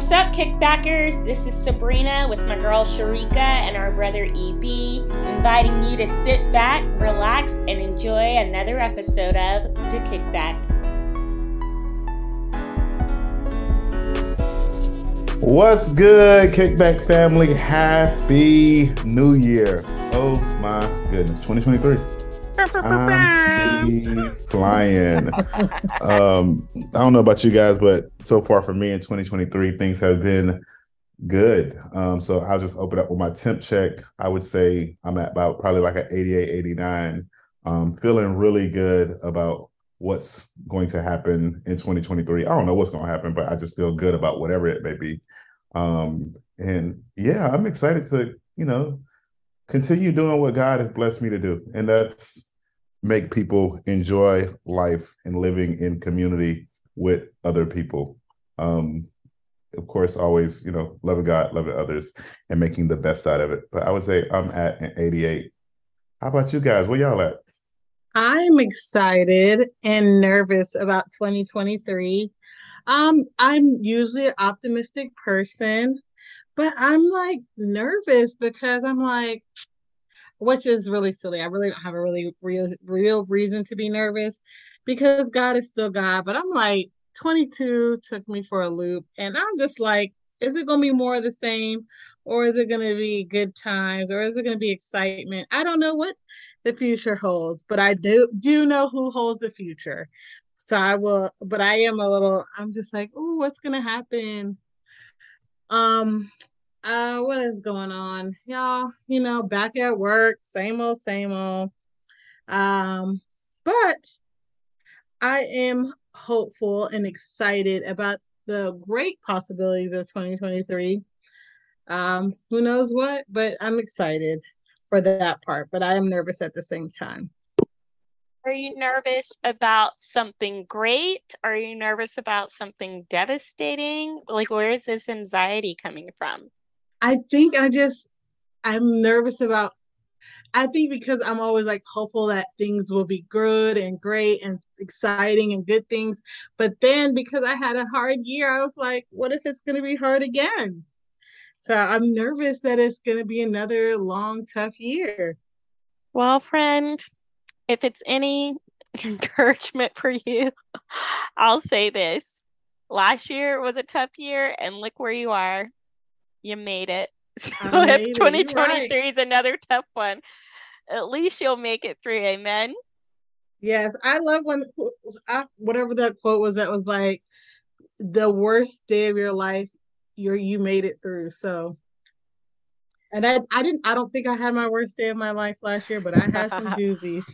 What's up, kickbackers? This is Sabrina with my girl Sharika and our brother EB, inviting you to sit back, relax, and enjoy another episode of The Kickback. What's good, Kickback family? Happy New Year. Oh my goodness, 2023. I'm flying. um, I don't know about you guys, but so far for me in 2023, things have been good. Um, so I'll just open up with my temp check. I would say I'm at about probably like an 88, 89. Um, feeling really good about what's going to happen in 2023. I don't know what's going to happen, but I just feel good about whatever it may be. Um, and yeah, I'm excited to, you know, continue doing what God has blessed me to do. And that's make people enjoy life and living in community with other people. Um, of course, always, you know, loving God, loving others, and making the best out of it. But I would say I'm at an 88. How about you guys? Where y'all at? I'm excited and nervous about 2023. Um, I'm usually an optimistic person, but I'm like nervous because I'm like, which is really silly. I really don't have a really real real reason to be nervous because God is still God. But I'm like, 22 took me for a loop, and I'm just like, is it going to be more of the same, or is it going to be good times, or is it going to be excitement? I don't know what the future holds, but I do do know who holds the future. So I will, but I am a little. I'm just like, oh, what's going to happen? Um, uh, what is going on, y'all? You know, back at work, same old, same old. Um, but I am hopeful and excited about the great possibilities of 2023. Um, who knows what, but I'm excited for that part, but I am nervous at the same time. Are you nervous about something great? Are you nervous about something devastating? Like, where is this anxiety coming from? I think I just I'm nervous about I think because I'm always like hopeful that things will be good and great and exciting and good things. But then because I had a hard year, I was like, what if it's going to be hard again? So I'm nervous that it's going to be another long, tough year. Well, friend, if it's any encouragement for you, I'll say this. Last year was a tough year, and look where you are you made it. So if 2023 right. is another tough one, at least you'll make it through. Amen. Yes, I love when I, whatever that quote was that was like the worst day of your life, you're you made it through. So and I I didn't I don't think I had my worst day of my life last year, but I had some doozies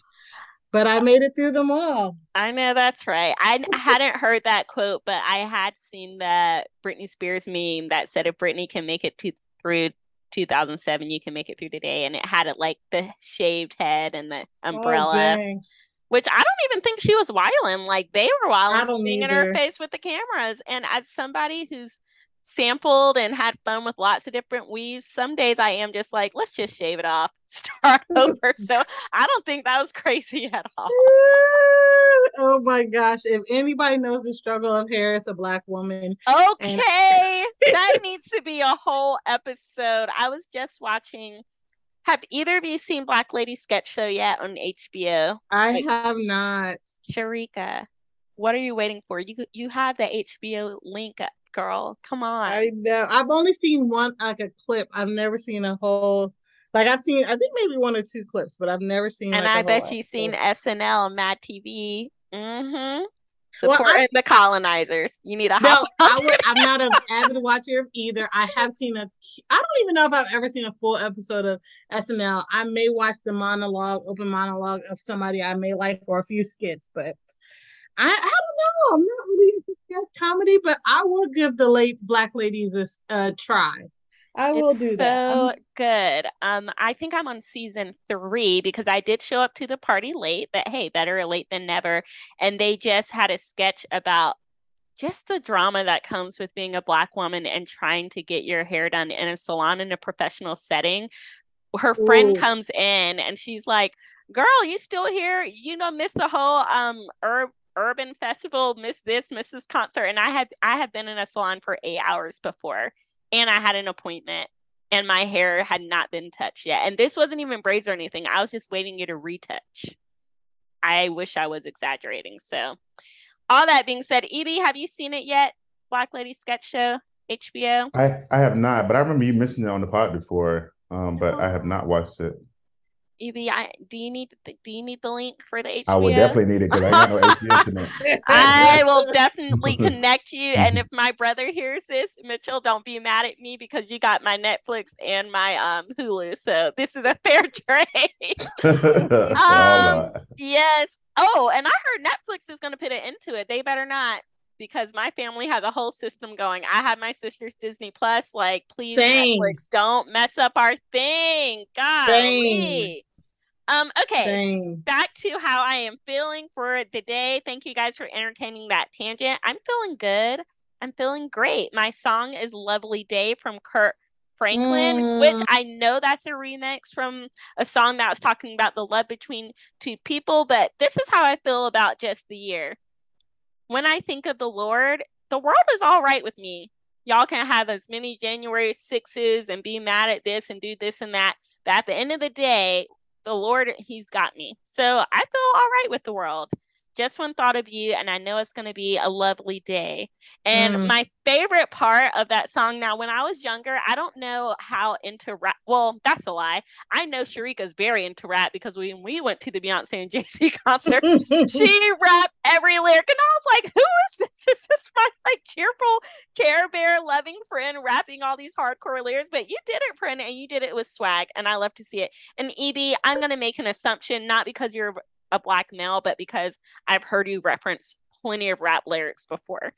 but I made it through them all. I know that's right. I hadn't heard that quote, but I had seen the Britney Spears meme that said if Britney can make it to, through 2007, you can make it through today, and it had it like the shaved head and the oh, umbrella. Oh, which I don't even think she was wiling. Like they were wiling, being in her face with the cameras. And as somebody who's sampled and had fun with lots of different weaves. Some days I am just like, let's just shave it off, start over. so I don't think that was crazy at all. Oh my gosh. If anybody knows the struggle of hair as a black woman. Okay. And- that needs to be a whole episode. I was just watching. Have either of you seen Black Lady Sketch Show yet on HBO? I like, have not. Sharika, what are you waiting for? You you have the HBO link girl. Come on. I know. I've only seen one like a clip. I've never seen a whole like I've seen I think maybe one or two clips, but I've never seen And like, I bet you've seen SNL, Mad TV. Mm-hmm. Supporting well, the colonizers. You need a no, I am not an avid watcher of either. I have seen a. I don't even know if I've ever seen a full episode of SNL. I may watch the monologue, open monologue of somebody I may like, or a few skits, but I, I don't know. I'm not really comedy, but I will give the late black ladies a, a try. I will it's do so that. So good. Um, I think I'm on season three because I did show up to the party late, but hey, better late than never. And they just had a sketch about just the drama that comes with being a black woman and trying to get your hair done in a salon in a professional setting. Her friend Ooh. comes in and she's like, Girl, you still here? You know, miss the whole um herb urban festival, miss this, miss this concert. And I had I had been in a salon for eight hours before and I had an appointment and my hair had not been touched yet. And this wasn't even braids or anything. I was just waiting you to retouch. I wish I was exaggerating. So all that being said, EB, have you seen it yet? Black Lady Sketch Show, HBO? I, I have not, but I remember you mentioned it on the pod before. Um, but oh. I have not watched it. EB, I, do you need the, do you need the link for the HBO? I would definitely need it because I got no HBO connect. I will definitely connect you. And if my brother hears this, Mitchell, don't be mad at me because you got my Netflix and my um Hulu. So this is a fair trade. um, yes. Oh, and I heard Netflix is going to put it into it. They better not because my family has a whole system going. I have my sister's Disney Plus. Like, please, Same. Netflix, don't mess up our thing. God. Um, okay. Same. Back to how I am feeling for the day. Thank you guys for entertaining that tangent. I'm feeling good. I'm feeling great. My song is Lovely Day from Kirk Franklin, mm. which I know that's a remix from a song that was talking about the love between two people, but this is how I feel about just the year when I think of the Lord, the world is all right with me. Y'all can have as many January 6s and be mad at this and do this and that. But at the end of the day, the Lord, He's got me. So I feel all right with the world just one thought of you and i know it's going to be a lovely day. And mm. my favorite part of that song now when i was younger i don't know how into rap well that's a lie. I know sharika's very into rap because when we went to the beyonce and jay-z concert she rapped every lyric and i was like who is this? Is this my like cheerful care bear loving friend rapping all these hardcore lyrics? But you did it friend and you did it with swag and i love to see it. And EB i'm going to make an assumption not because you're a black male, but because I've heard you reference plenty of rap lyrics before.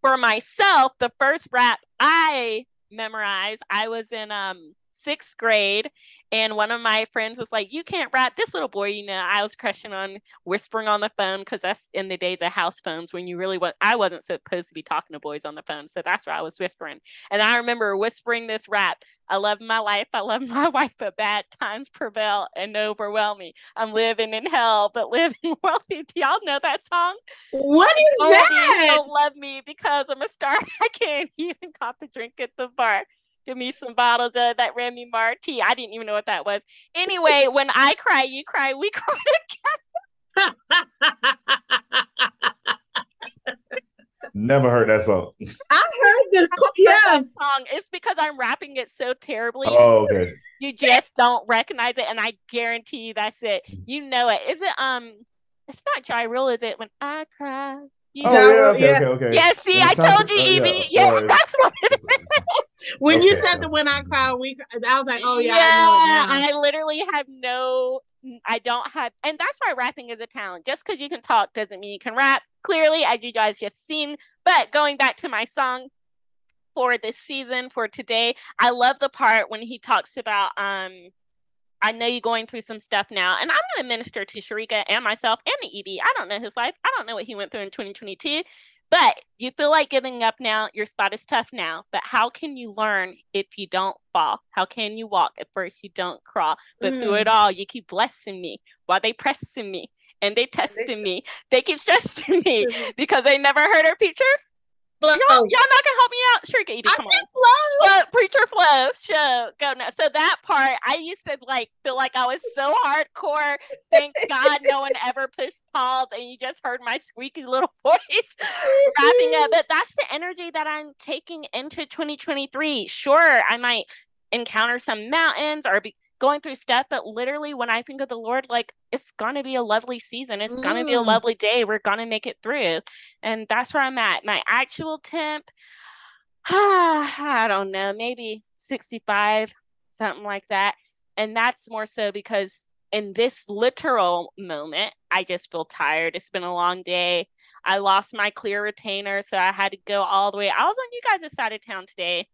For myself, the first rap I memorized, I was in um sixth grade and one of my friends was like you can't rap this little boy you know i was crushing on whispering on the phone because that's in the days of house phones when you really want i wasn't supposed to be talking to boys on the phone so that's why i was whispering and i remember whispering this rap i love my life i love my wife but bad times prevail and overwhelm me i'm living in hell but living wealthy do y'all know that song what is that don't love me because i'm a star i can't even cop a drink at the bar give me some bottles of that Remy Martin. I didn't even know what that was. Anyway, when I cry, you cry, we cry together. Never heard that song. I heard the yeah song. It's because I'm rapping it so terribly. Oh, okay. You just don't recognize it, and I guarantee you that's it. You know it. Is it um? It's not Ja Rule, is it? When I cry, you oh, yeah, okay, yeah. okay, okay. Yeah, see, I told you, EB. yeah, yeah that's what it is. when okay. you said that when I cry, we, I was like, oh, yeah, yeah I, I literally have no, I don't have, and that's why rapping is a talent. Just because you can talk doesn't mean you can rap. Clearly, as you guys just seen. But going back to my song for this season, for today, I love the part when he talks about, um, I know you're going through some stuff now, and I'm going to minister to Sharika and myself and EB. I don't know his life. I don't know what he went through in 2022, but you feel like giving up now. Your spot is tough now, but how can you learn if you don't fall? How can you walk if first you don't crawl? But mm. through it mm. all, you keep blessing me while they pressing me and they testing me. They keep stressing me because they never heard our picture. Y'all, y'all not gonna help me out? Sure, Katie. Come I on. Flow. preacher flow. Show go now. So that part, I used to like feel like I was so hardcore. Thank God no one ever pushed pause, and you just heard my squeaky little voice wrapping up. But that's the energy that I'm taking into 2023. Sure, I might encounter some mountains or be going through stuff, but literally when I think of the Lord, like it's gonna be a lovely season. It's mm. gonna be a mm. lovely day. We're gonna make it through. And that's where I'm at. My actual temp, ah, I don't know, maybe 65, something like that. And that's more so because in this literal moment, I just feel tired. It's been a long day. I lost my clear retainer, so I had to go all the way. I was on you guys' side of town today.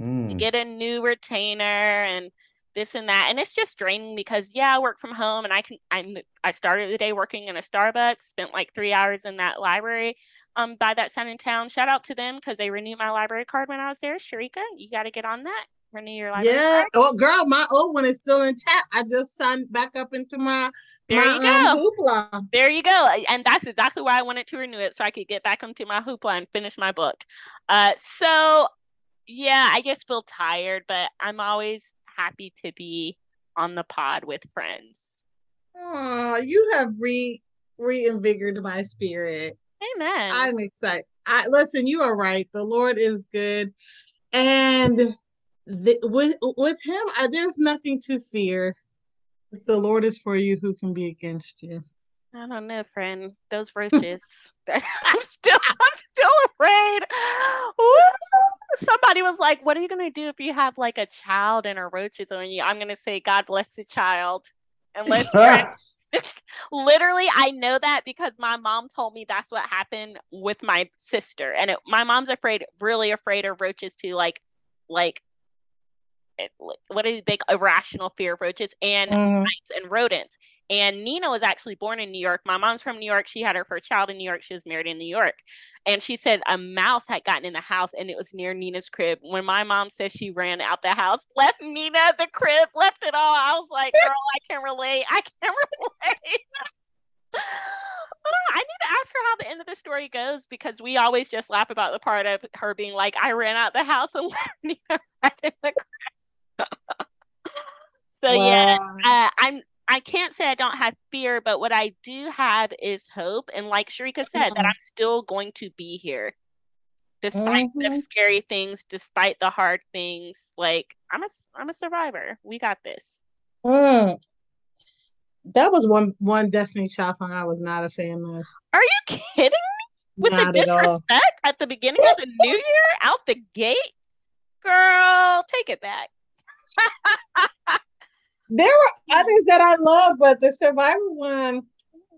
Mm. get a new retainer and this and that and it's just draining because yeah i work from home and i can i'm i started the day working in a starbucks spent like three hours in that library um by that sun in town shout out to them because they renewed my library card when i was there sharika you got to get on that Renew your library Yeah. card. Oh, girl, my old one is still intact. I just signed back up into my There my you go. um, hoopla. There you go. And that's exactly why I wanted to renew it so I could get back into my hoopla and finish my book. Uh so yeah, I just feel tired, but I'm always happy to be on the pod with friends. Oh, you have re reinvigorated my spirit. Amen. I'm excited. I listen. You are right. The Lord is good, and the, with with Him, I, there's nothing to fear. If the Lord is for you, who can be against you? I don't know, friend. Those roaches. I'm still I'm still afraid. Woo! Somebody was like, What are you gonna do if you have like a child and a roaches on you? I'm gonna say, God bless the child. Unless literally I know that because my mom told me that's what happened with my sister. And it, my mom's afraid, really afraid of roaches too, like like it- what is they irrational fear of roaches and Mhm. mice and rodents. And Nina was actually born in New York. My mom's from New York. She had her first child in New York. She was married in New York. And she said a mouse had gotten in the house and it was near Nina's crib. When my mom said she ran out the house, left Nina at the crib, left it all. I was like, girl, I can relate. I can relate. I need to ask her how the end of the story goes because we always just laugh about the part of her being like, I ran out the house and left Nina right in the crib. so yeah, uh, I'm I can't say I don't have fear, but what I do have is hope. And like Sharika said, that. I'm still going to be here. Despite the Mhm. scary things, despite the hard things, like I'm a I'm a survivor. We got this. Mm. That was one one Destiny Child song I was not a fan of. Are you kidding me? With the Not at disrespect at the beginning of the new year, out the gate? Girl, take it back. There were others that I love, but the Survivor one,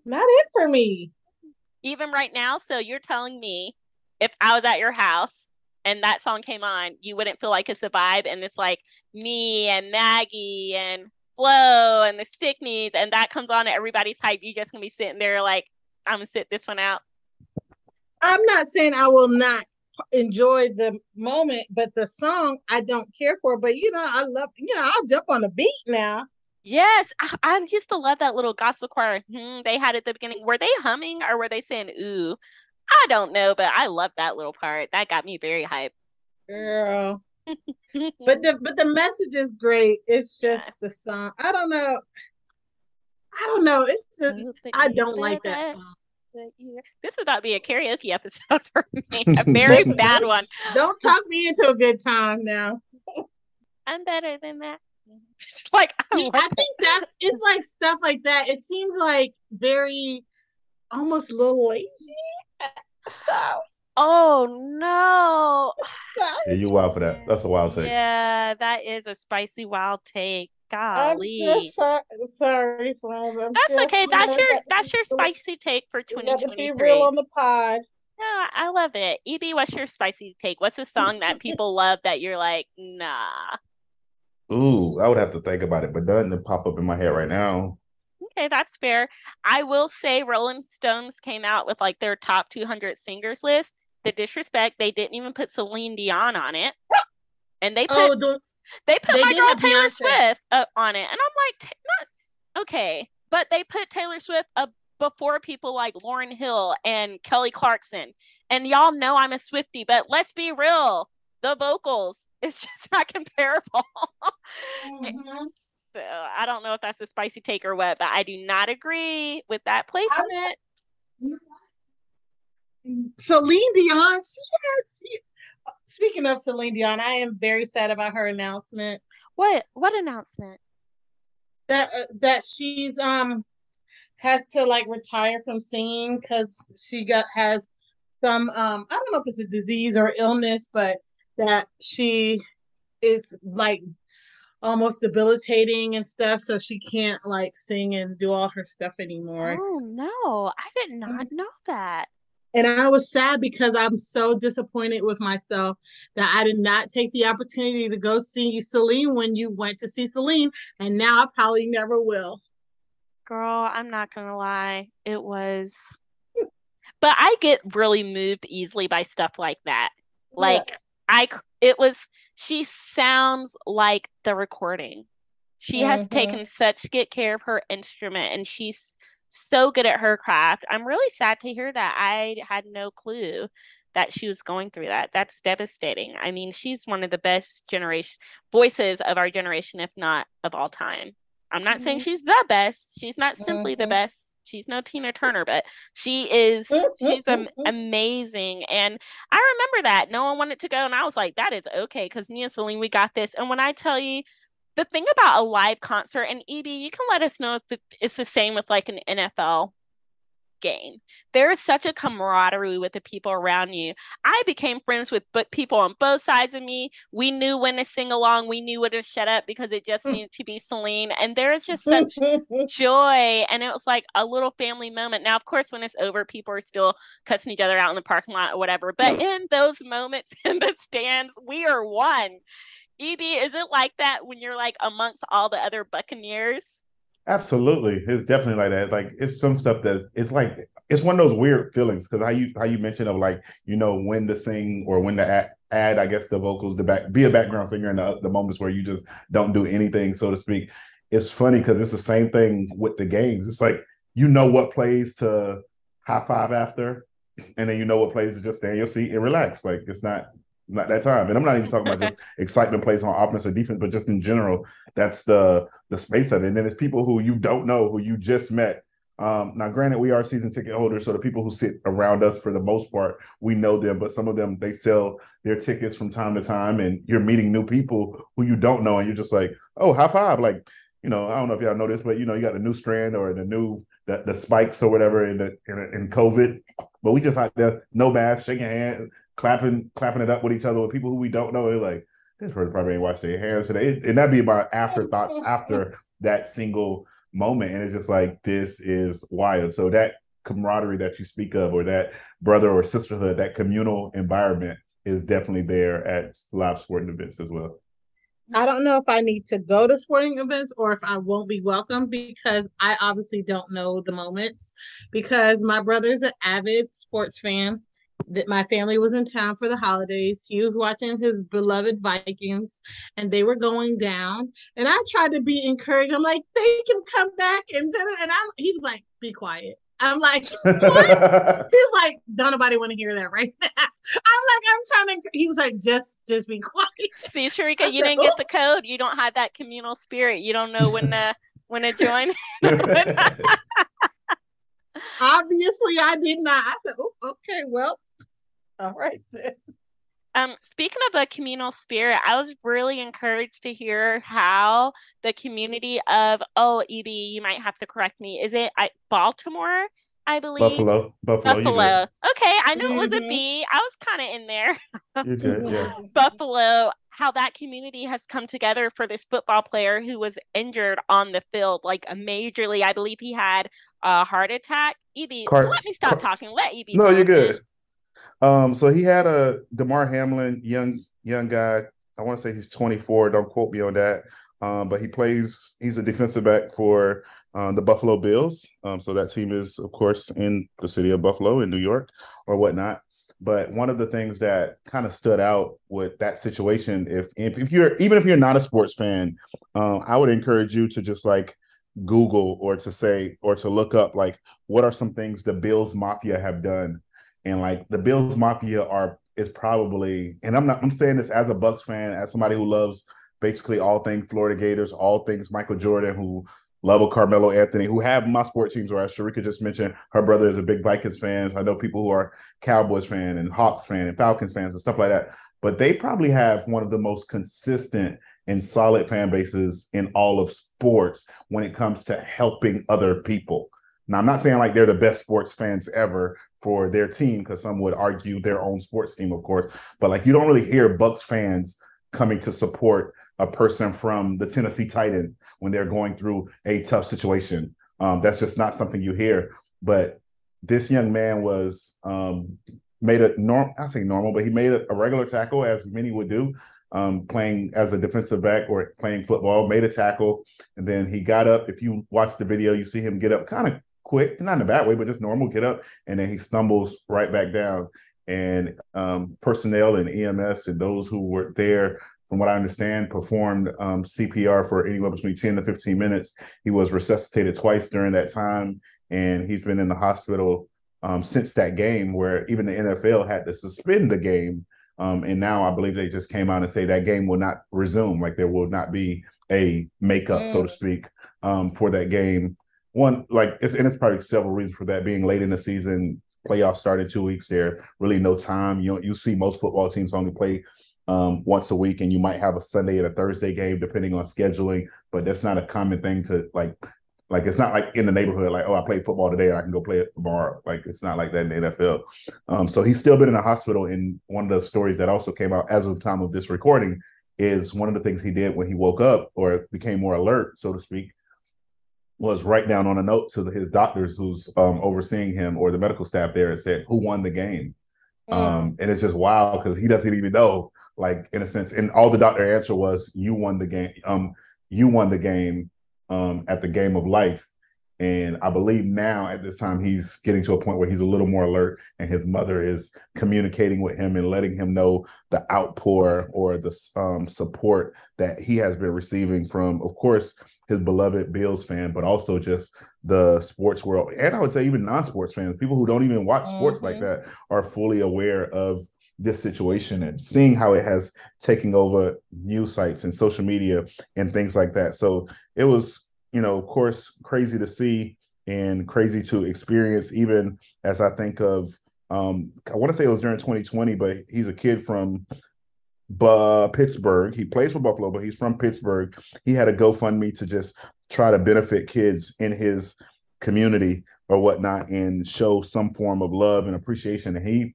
not it for me. Even right now, so you're telling me if I was at your house and that song came on, you wouldn't feel like it's a vibe and it's like me and Maggie and Flo and the Stickneys and that comes on and everybody's hype. You just gonna be sitting there like, I'm gonna sit this one out. I'm not saying I will not enjoy the moment, but the song I don't care for. But you know, I love, you know, I'll jump on the beat now. Yes, I, I used to love that little gospel choir. Hmm, they had at the beginning. Were they humming or were they saying ooh? I don't know, but I love that little part. That got me very hyped. Girl. But the but the message is great. It's just Yeah. the song. I don't know. I don't know. It's just I don't like that that- song. That you- This is about to be a karaoke episode for me. A very bad one. Don't talk me into a good time now. I'm better than that. like I See, love I think that's it's like stuff like that. It seems like very almost a little lazy. So Oh no. Yeah, you wild for that. That's a wild take. Yeah, that is a spicy wild take. I'm Golly. so, sorry, friends. I'm That's okay. That's your that's your spicy take for you got to be real on the pod. Yeah, I love it. EB, what's your spicy take? What's a song that people love that you're like, nah? Ooh, I would have to think about it, but nothing to pop up in my head right now. Okay, that's fair. I will say Rolling Stones came out with like their top 200 singers list. The disrespect, they didn't even put Celine Dion on it. And they oh, put Oh, the they put they my girl Taylor Beyonce. Swift up on it. And I'm like, "Ta- not okay. But they put Taylor Swift up before people like Lauryn Hill and Kelly Clarkson. And y'all know I'm a Swiftie, but let's be real. The vocals, it's just not comparable. Mhm. So I don't know if that's a spicy take or what, but I do not agree with that placement. Celine Dion. She had, she, speaking of Celine Dion, I am very sad about her announcement What what announcement? that uh, that she's um has to like retire from singing because she got has some um I don't know if it's a disease or illness, but that she is like almost debilitating and stuff, so she can't like sing and do all her stuff anymore. Oh no, I did not know that. And I was sad because I'm so disappointed with myself that I did not take the opportunity to go see Celine when you went to see Celine, and now I probably never will. Girl, I'm not gonna lie. It was but I get really moved easily by stuff like that. Like I it was she sounds like the recording. She mm-hmm. has taken such good care of her instrument and she's so good at her craft. I'm really sad to hear that. I had no clue that she was going through that. That's devastating. I mean, she's one of the best generation voices of our generation, if not of all time. I'm not mm-hmm. saying she's the best. She's not simply mm-hmm. the best. She's no Tina Turner, but she is she's am- amazing. And I remember that. No one wanted to go. And I was like, that is okay. Because Nia Celine, we got this. And when I tell you the thing about a live concert, and EB, you can let us know if it's the same with like an NFL game. There is such a camaraderie with the people around you. I became friends with but people on both sides of me. We knew when to sing along. We knew when to shut up because it just hmm. needed to be Celine. And there is just such joy. And it was like a little family moment. Now, of course, when it's over, people are still cussing each other out in the parking lot or whatever. But hmm. in those moments in the stands, we are one. EB, is it like that when you're like amongst all the other Buccaneers? Absolutely, it's definitely like that. Like it's some stuff that it's like it's one of those weird feelings because how you how you mentioned of like you know when to sing or when to add, add I guess the vocals the back be a background singer in the, the moments where you just don't do anything so to speak. It's funny because it's the same thing with the games. It's like you know what plays to high five after, and then you know what plays to just stay in your seat and relax. Like it's not not that time. And I'm not even talking about just excitement plays on offense or defense, but just in general, that's the the space of it. And then it's people who you don't know, who you just met. Um, now, granted, we are season ticket holders, so the people who sit around us for the most part, we know them, but some of them they sell their tickets from time to time, and you're meeting new people who you don't know, and you're just like, oh, high five. Like, you know, I don't know if y'all know this, but you know, you got the new strand or the new the, the spikes or whatever in the in, in COVID. But we just like the no mask, shaking hands, clapping, clapping it up with each other with people who we don't know. They're like, this person probably ain't washed their hands today. And that'd be about afterthoughts after that single moment. And it's just like, this is wild. So that camaraderie that you speak of, or that brother or sisterhood, that communal environment is definitely there at live sporting events as well. I don't know if I need to go to sporting events or if I won't be welcome because I obviously don't know the moments because my brother's an avid sports fan that my family was in town for the holidays. He was watching his beloved Vikings and they were going down. And I tried to be encouraged. I'm like, they can come back and then and I he was like, be quiet. I'm like, what? He's like, don't nobody want to hear that right now. I'm like, I'm trying to. He was like, just, just be quiet. See, Sharika, you didn't get oh. the code. You don't have that communal spirit. You don't know when to when to join. Obviously, I did not. I said, oh, okay, well, all right then. Um, speaking of the communal spirit, I was really encouraged to hear how the community of oh EB, you might have to correct me. Is it I, Baltimore? I believe Buffalo. Buffalo. Buffalo. Okay, I knew mm-hmm. it was a mm-hmm. B. I was kind of in there. you did, yeah. Buffalo. How that community has come together for this football player who was injured on the field, like a majorly. I believe he had a heart attack. EB, Car- let me stop Car- talking. Let EB. No, you're good. Um, so he had a Damar Hamlin, young young guy. I want to say he's 24. Don't quote me on that. Um, but he plays. He's a defensive back for um, the Buffalo Bills. Um, so that team is, of course, in the city of Buffalo in New York or whatnot. But one of the things that kind of stood out with that situation, if if you're even if you're not a sports fan, um, I would encourage you to just like Google or to say or to look up like what are some things the Bills Mafia have done and like the Bills Mafia are is probably, and I'm not I'm saying this as a Bucks fan, as somebody who loves basically all things Florida Gators, all things Michael Jordan, who love Carmelo Anthony, who have my sports teams. Where as Sharika just mentioned, her brother is a big Vikings fan. I know people who are Cowboys fan and Hawks fan and Falcons fans and stuff like that. But they probably have one of the most consistent and solid fan bases in all of sports when it comes to helping other people. Now, I'm not saying like they're the best sports fans ever, for their team because some would argue their own sports team, of course. But like you don't really hear Bucks fans coming to support a person from the Tennessee Titan when they're going through a tough situation. Um, that's just not something you hear. But this young man was um, made a norm. I say normal, but he made a, a regular tackle as many would do. Um, playing as a defensive back or playing football, made a tackle, and then he got up. If you watch the video, you see him get up kind of quick, not in a bad way, but just normal get up, and then he stumbles right back down. and um, personnel and EMS and those who were there from what I understand, performed um, CPR for anywhere between 10 to 15 minutes. He was resuscitated twice during that time, and he's been in the hospital um, since that game, where even the NFL had to suspend the game. Um, and now I believe they just came out and say that game will not resume, like there will not be a makeup, mm. so to mm. speak, um, for that game. One, like, it's, and it's probably several reasons for that being late in the season. Playoffs started two weeks there, really no time. You you see most football teams only play um, once a week, and you might have a Sunday and a Thursday game depending on scheduling. But that's not a common thing to like. Like it's not like in the neighborhood, like oh, I played football today, and I can go play it tomorrow. Like it's not like that in the NFL. Um, so he's still been in the hospital. And one of the stories that also came out as of the time of this recording is one of the things he did when he woke up or became more alert, so to speak, was write down on a note to his doctors who's um, overseeing him or the medical staff there and said who won the game. Mm. Um, and it's just wild because he doesn't even know like in a sense. And all the doctor answer was, "You won the game. Um, you won the game um, at the game of life." And I believe now at this time he's getting to a point where he's a little more alert, and his mother is communicating with him and letting him know the outpour or the um, support that he has been receiving from, of course, his beloved Bills fan, but also just the sports world, and I would say even non-sports fans, people who don't even watch sports mm-hmm. like that, are fully aware of this situation and seeing how it has taken over news sites and social media and things like that. So it was, you know, of course, crazy to see and crazy to experience, even as I think of, um, I want to say it was during 2020, but he's a kid from uh, Pittsburgh. He plays for Buffalo, but he's from Pittsburgh. He had a GoFundMe to just try to benefit kids in his community or whatnot and show some form of love and appreciation. And he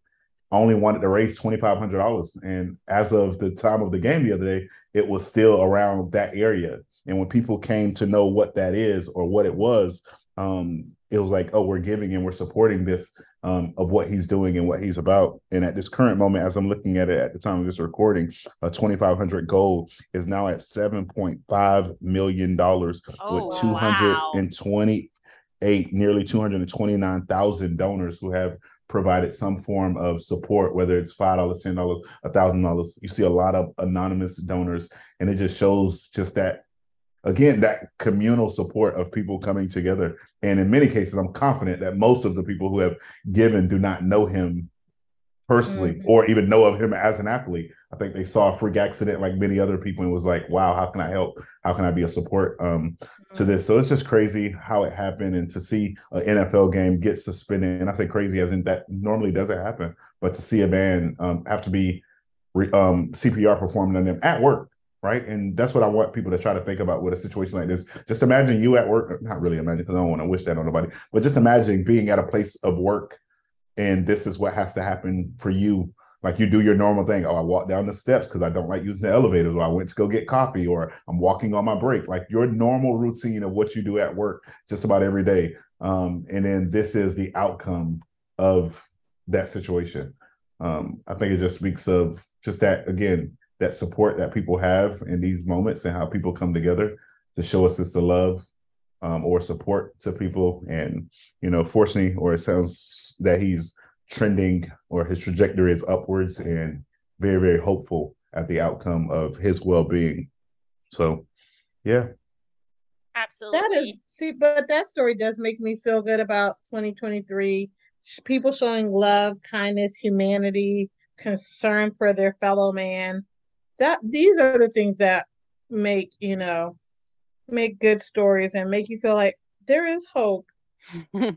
only wanted to raise twenty five hundred dollars, and as of the time of the game the other day, it was still around that area. And when people came to know what that is or what it was, um, it was like, oh, we're giving and we're supporting this um, of what he's doing and what he's about. And at this current moment, as I'm looking at it at the time of this recording, a 2,500 goal is now at 7.5 million dollars oh, with 228, wow. nearly 229,000 donors who have provided some form of support, whether it's five dollars, ten dollars, a thousand dollars. You see a lot of anonymous donors, and it just shows just that again that communal support of people coming together. And in many cases, I'm confident that most of the people who have given do not know him personally mm-hmm. or even know of him as an athlete. I think they saw a freak accident like many other people and was like, wow, how can I help? How can I be a support um, mm-hmm. to this? So it's just crazy how it happened and to see an NFL game get suspended. And I say crazy as in that normally doesn't happen, but to see a man um, have to be re- um, CPR performed on them at work. Right. And that's what I want people to try to think about with a situation like this. Just imagine you at work, not really imagine because I don't want to wish that on nobody, but just imagine being at a place of work and this is what has to happen for you. Like you do your normal thing. Oh i walk down the steps because i don't like using the elevators or i went to go get coffee or i'm walking on my break. Like your normal routine of what you do at work just about every day. Um, and then this is the outcome of that situation. Um, i think it just speaks of just that again that support that people have in these moments and how people come together to show us this love um, or support to people. And, you know, fortunately, or it sounds that he's trending or his trajectory is upwards and very, very hopeful at the outcome of his well being. So, yeah. Absolutely. That is, see, but that story does make me feel good about 2023. People showing love, kindness, humanity, concern for their fellow man. That these are the things that make, you know, make good stories and make you feel like there is hope. There's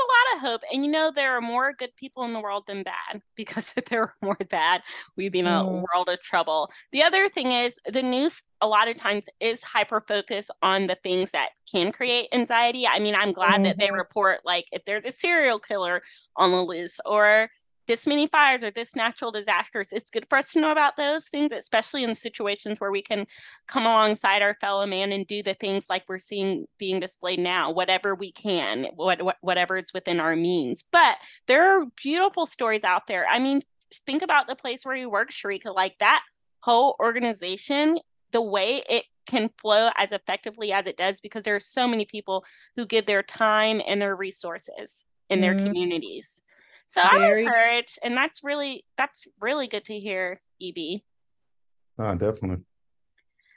a lot of hope. And you know, there are more good people in the world than bad because if there were more bad, we'd be in a mm. world of trouble. The other thing is the news a lot of times is hyper focused on the things that can create anxiety. I mean, I'm glad mm-hmm. that they mm-hmm. report like if there's a serial killer on the loose or this many fires or this natural disasters. It's good for us to know about those things, especially in situations where we can come alongside our fellow man and do the things like we're seeing being displayed now, whatever we can, what, what whatever is within our means. But there are beautiful stories out there. I mean, think about the place where you work, Sharika, like that whole organization, the way it can flow as effectively as it does because there are so many people who give their time and their resources in their mm-hmm. communities So Very... I'm encouraged, and that's really that's really good to hear, EB. Ah, definitely.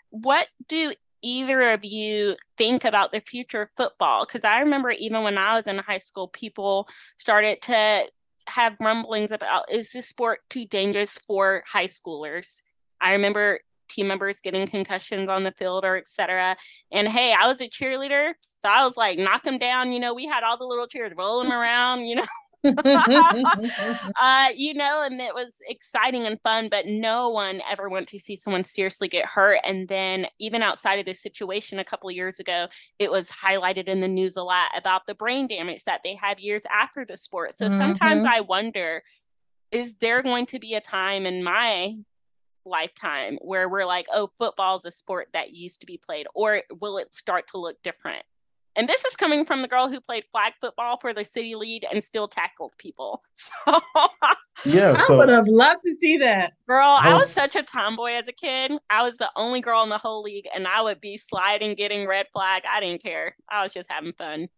What do either of you think about the future of football? Because I remember even when I was in high school, people started to have rumblings about is this sport too dangerous for high schoolers? I remember team members getting concussions on the field or etc. And hey, I was a cheerleader, so I was like, knock them down. You know, we had all the little cheers rolling around. You know, uh, you know, and it was exciting and fun, but no one ever went to see someone seriously get hurt. And then, even outside of this situation, a couple of years ago, it was highlighted in the news a lot about the brain damage that they have years after the sport. So mm-hmm. sometimes I wonder is there going to be a time in my lifetime where we're like, oh, football is a sport that used to be played, or will it start to look different? And this is coming from the girl who played flag football for the city lead and still tackled people. So yeah, so, I would have loved to see that. Girl, I was such a tomboy as a kid. I was the only girl in the whole league, and I would be sliding, getting red flag. I didn't care. I was just having fun.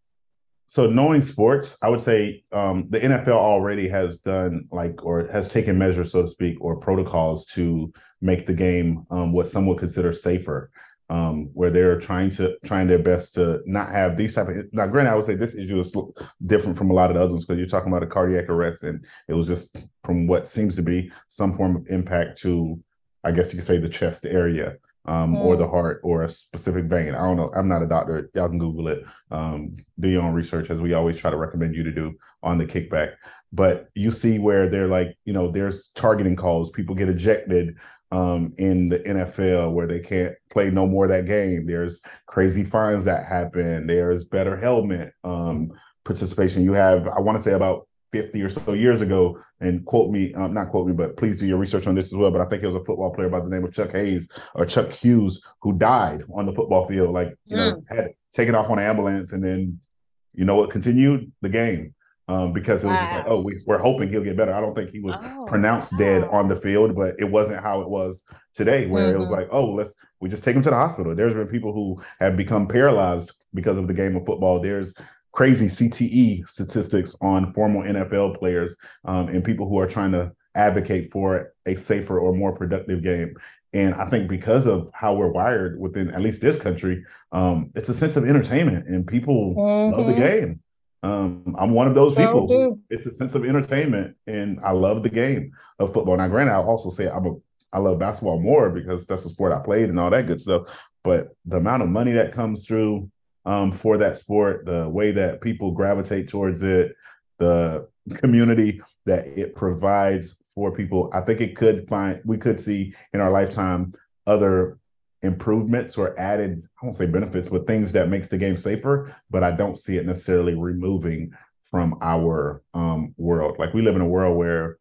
So knowing sports, I would say um, the NFL already has done like or has taken measures, so to speak, or protocols to make the game um, what some would consider safer um, where they're trying to trying their best to not have these type of now granted i would say this issue is different from a lot of the others because you're talking about a cardiac arrest and it was just from what seems to be some form of impact to i guess you could say the chest area um, mm. or the heart or a specific vein i don't know i'm not a doctor y'all can google it um, do your own research as we always try to recommend you to do on the kickback but you see where they're like you know there's targeting calls people get ejected um, in the NFL where they can't play no more that game. There's crazy fines that happen. There's better helmet um, participation. You have, I want to say about 50 or so years ago, and quote me, um, not quote me, but please do your research on this as well. But I think it was a football player by the name of Chuck Hayes or Chuck Hughes who died on the football field, like, you know, had taken off on an ambulance and then, you know what, continued the game um, because it was wow. just like, oh, we, are hoping he'll get better. I don't think he was oh, pronounced wow. dead on the field, but it wasn't how it was today, where mm-hmm. it was mm-hmm. like, oh, let's we just take him to the hospital. There's been people who have become paralyzed because of the game of football. There's crazy CTE statistics on former NFL players um, and people who are trying to advocate for a safer or more productive game. And I think because of how we're wired within at least this country, um, it's a sense of entertainment and people mm-hmm. love the mm-hmm. game. Um, I'm one of those people. It's a sense of entertainment, and I love the game of football. Now, granted, I'll also say I'm a I love basketball more because that's the sport I played and all that good stuff. But the amount of money that comes through um, for that sport, the way that people gravitate towards it, the community that it provides for people, I think it could find we could see in our lifetime other improvements or added i won't say benefits but things that makes the game safer but i don't see it necessarily removing from our um, world. Like we live in a world where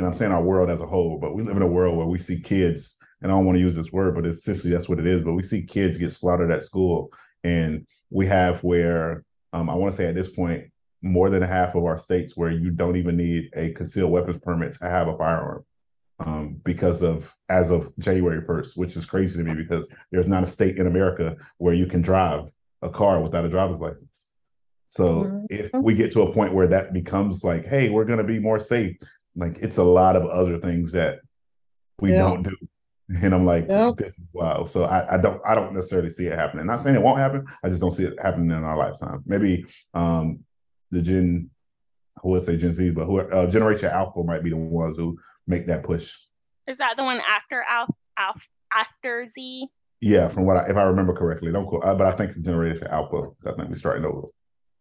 and i'm saying our world as a whole but we live in a world where we see kids and i don't want to use this word but essentially that's what it is but we see kids get slaughtered at school. And we have where um, i want to say at this point more than half of our states where you don't even need a concealed weapons permit to have a firearm um, because of as of January 1st, which is crazy to me because there's not a state in America where you can drive a car without a driver's license. So mm-hmm. if we get to a point where that becomes like, hey, we're going to be more safe, like it's a lot of other things that we yeah. don't do. And I'm like, yeah. this is wild. So I, I, don't I don't necessarily see it happening. Not saying it won't happen. I just don't see it happening in our lifetime. Maybe um the Gen I would say Gen Z, but who uh, Generation Alpha might be the ones who make that push. Is that the one after Alf, Alf after Z? Yeah, from what I, if I remember correctly, don't quote, uh, but I think it's Generation Alpha. I think we're starting over.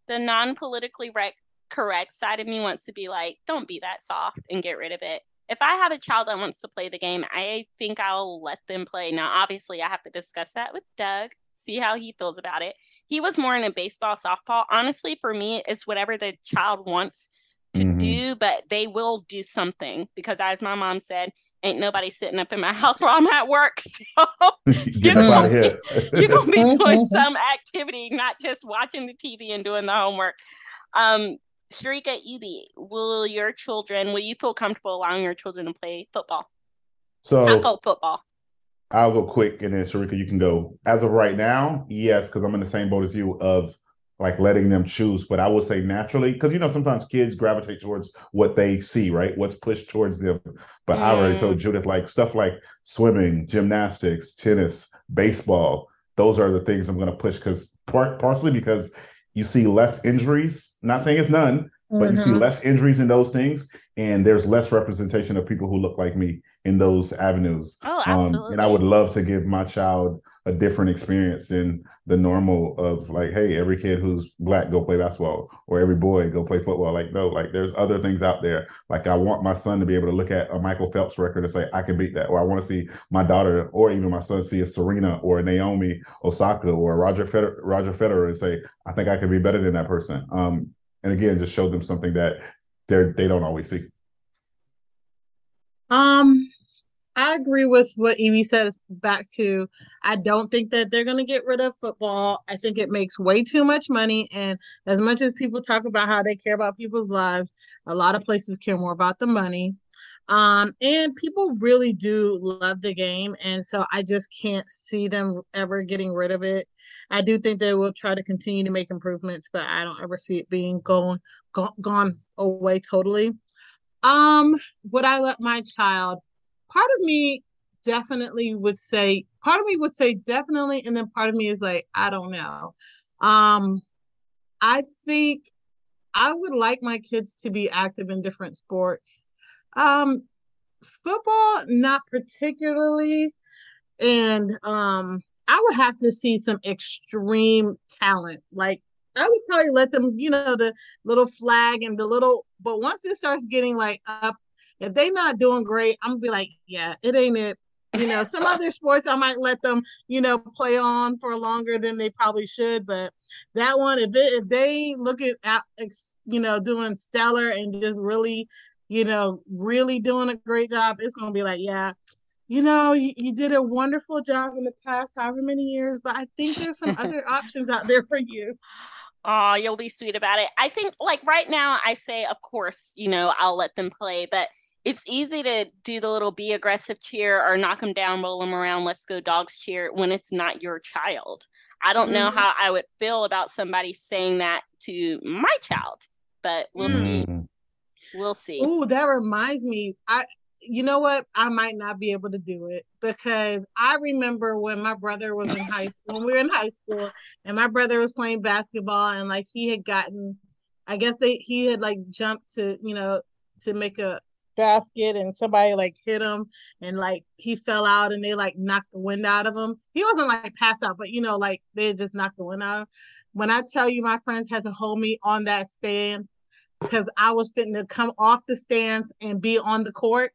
The non-politically rec- correct side of me wants to be like, don't be that soft and get rid of it. If I have a child that wants to play the game, I think I'll let them play. Now, obviously, I have to discuss that with Doug, see how he feels about it. He was more in a baseball, softball. Honestly, for me, it's whatever the child wants to mm-hmm. do, but they will do something because, as my mom said, ain't nobody sitting up in my house while I'm at work. So you're gonna, you're gonna be doing some activity, not just watching the TV and doing the homework. Um, Sharika EB, will your children, will you feel comfortable allowing your children to play football? So I'll go football. I'll go quick and then Sharika, you can go. As of right now, yes, because I'm in the same boat as you of like letting them choose. But I would say naturally, because you know, sometimes kids gravitate towards what they see, right? What's pushed towards them. But mm. I already told. Judith, like stuff like swimming, gymnastics, tennis, baseball, those are the things I'm gonna push because part partially because you see less injuries. Not saying it's none, but mm-hmm. you see mm-hmm. less injuries in those things, and there's less representation of people who look like me in those avenues. Oh, absolutely. Um, and I would love to give my child a different experience than the normal of like, hey, every kid who's black go play basketball, or every boy go play football. Like, no, like there's other things out there. Like, I want my son to be able to look at a Michael Phelps record and say, I can beat that, or I want to see my daughter, or even my son, see a Serena or a Naomi Osaka or Roger Federer, Roger Federer, and say, I think I could be better than that person. Um, and again, just show them something that they're they don't always see. Um, I agree with what EB says back to I don't think that they're going to get rid of football. I think it makes way too much money. And as much as people talk about how they care about people's lives, a lot of places care more about the money. Um, and people really do love the game. And so I just can't see them ever getting rid of it. I do think they will try to continue to make improvements, but I don't ever see it being gone, gone, gone away totally. Um, would I let my child part of me definitely would say part of me would say definitely and then part of me is like i don't know. Um i think i would like my kids to be active in different sports. Um football not particularly. And um i would have to see some extreme talent. Like i would probably let them you know the little flag and the little but once it starts getting like up if they not doing great, I'm gonna be like, yeah, it ain't it. You know, some other sports I might let them, you know, play on for longer than they probably should, but that one, if it, if they look at, you know, doing stellar and just really, you know, really doing a great job, it's gonna be like, yeah, you know, you, you did a wonderful job in the past however many years, but I think there's some other options out there for you. Oh, you'll be sweet about it. I think, like right now, I say, of course, you know, I'll let them play, but it's easy to do the little be aggressive cheer or knock them down, roll them around, let's go dogs cheer when it's not your child. I don't know mm-hmm. how I would feel about somebody saying that to my child, but we'll mm-hmm. see. We'll see. Oh, that reminds me. I you know what? I might not be able to do it because I remember when my brother was in high school, when we were in high school, and my brother was playing basketball, and like he had gotten, I guess they he had like jumped to you know to make a basket and somebody like hit him and like he fell out and they like knocked the wind out of him. He wasn't like pass out, but you know, like they just knocked the wind out of him. When I tell you my friends had to hold me on that stand because I was fitting to come off the stands and be on the court.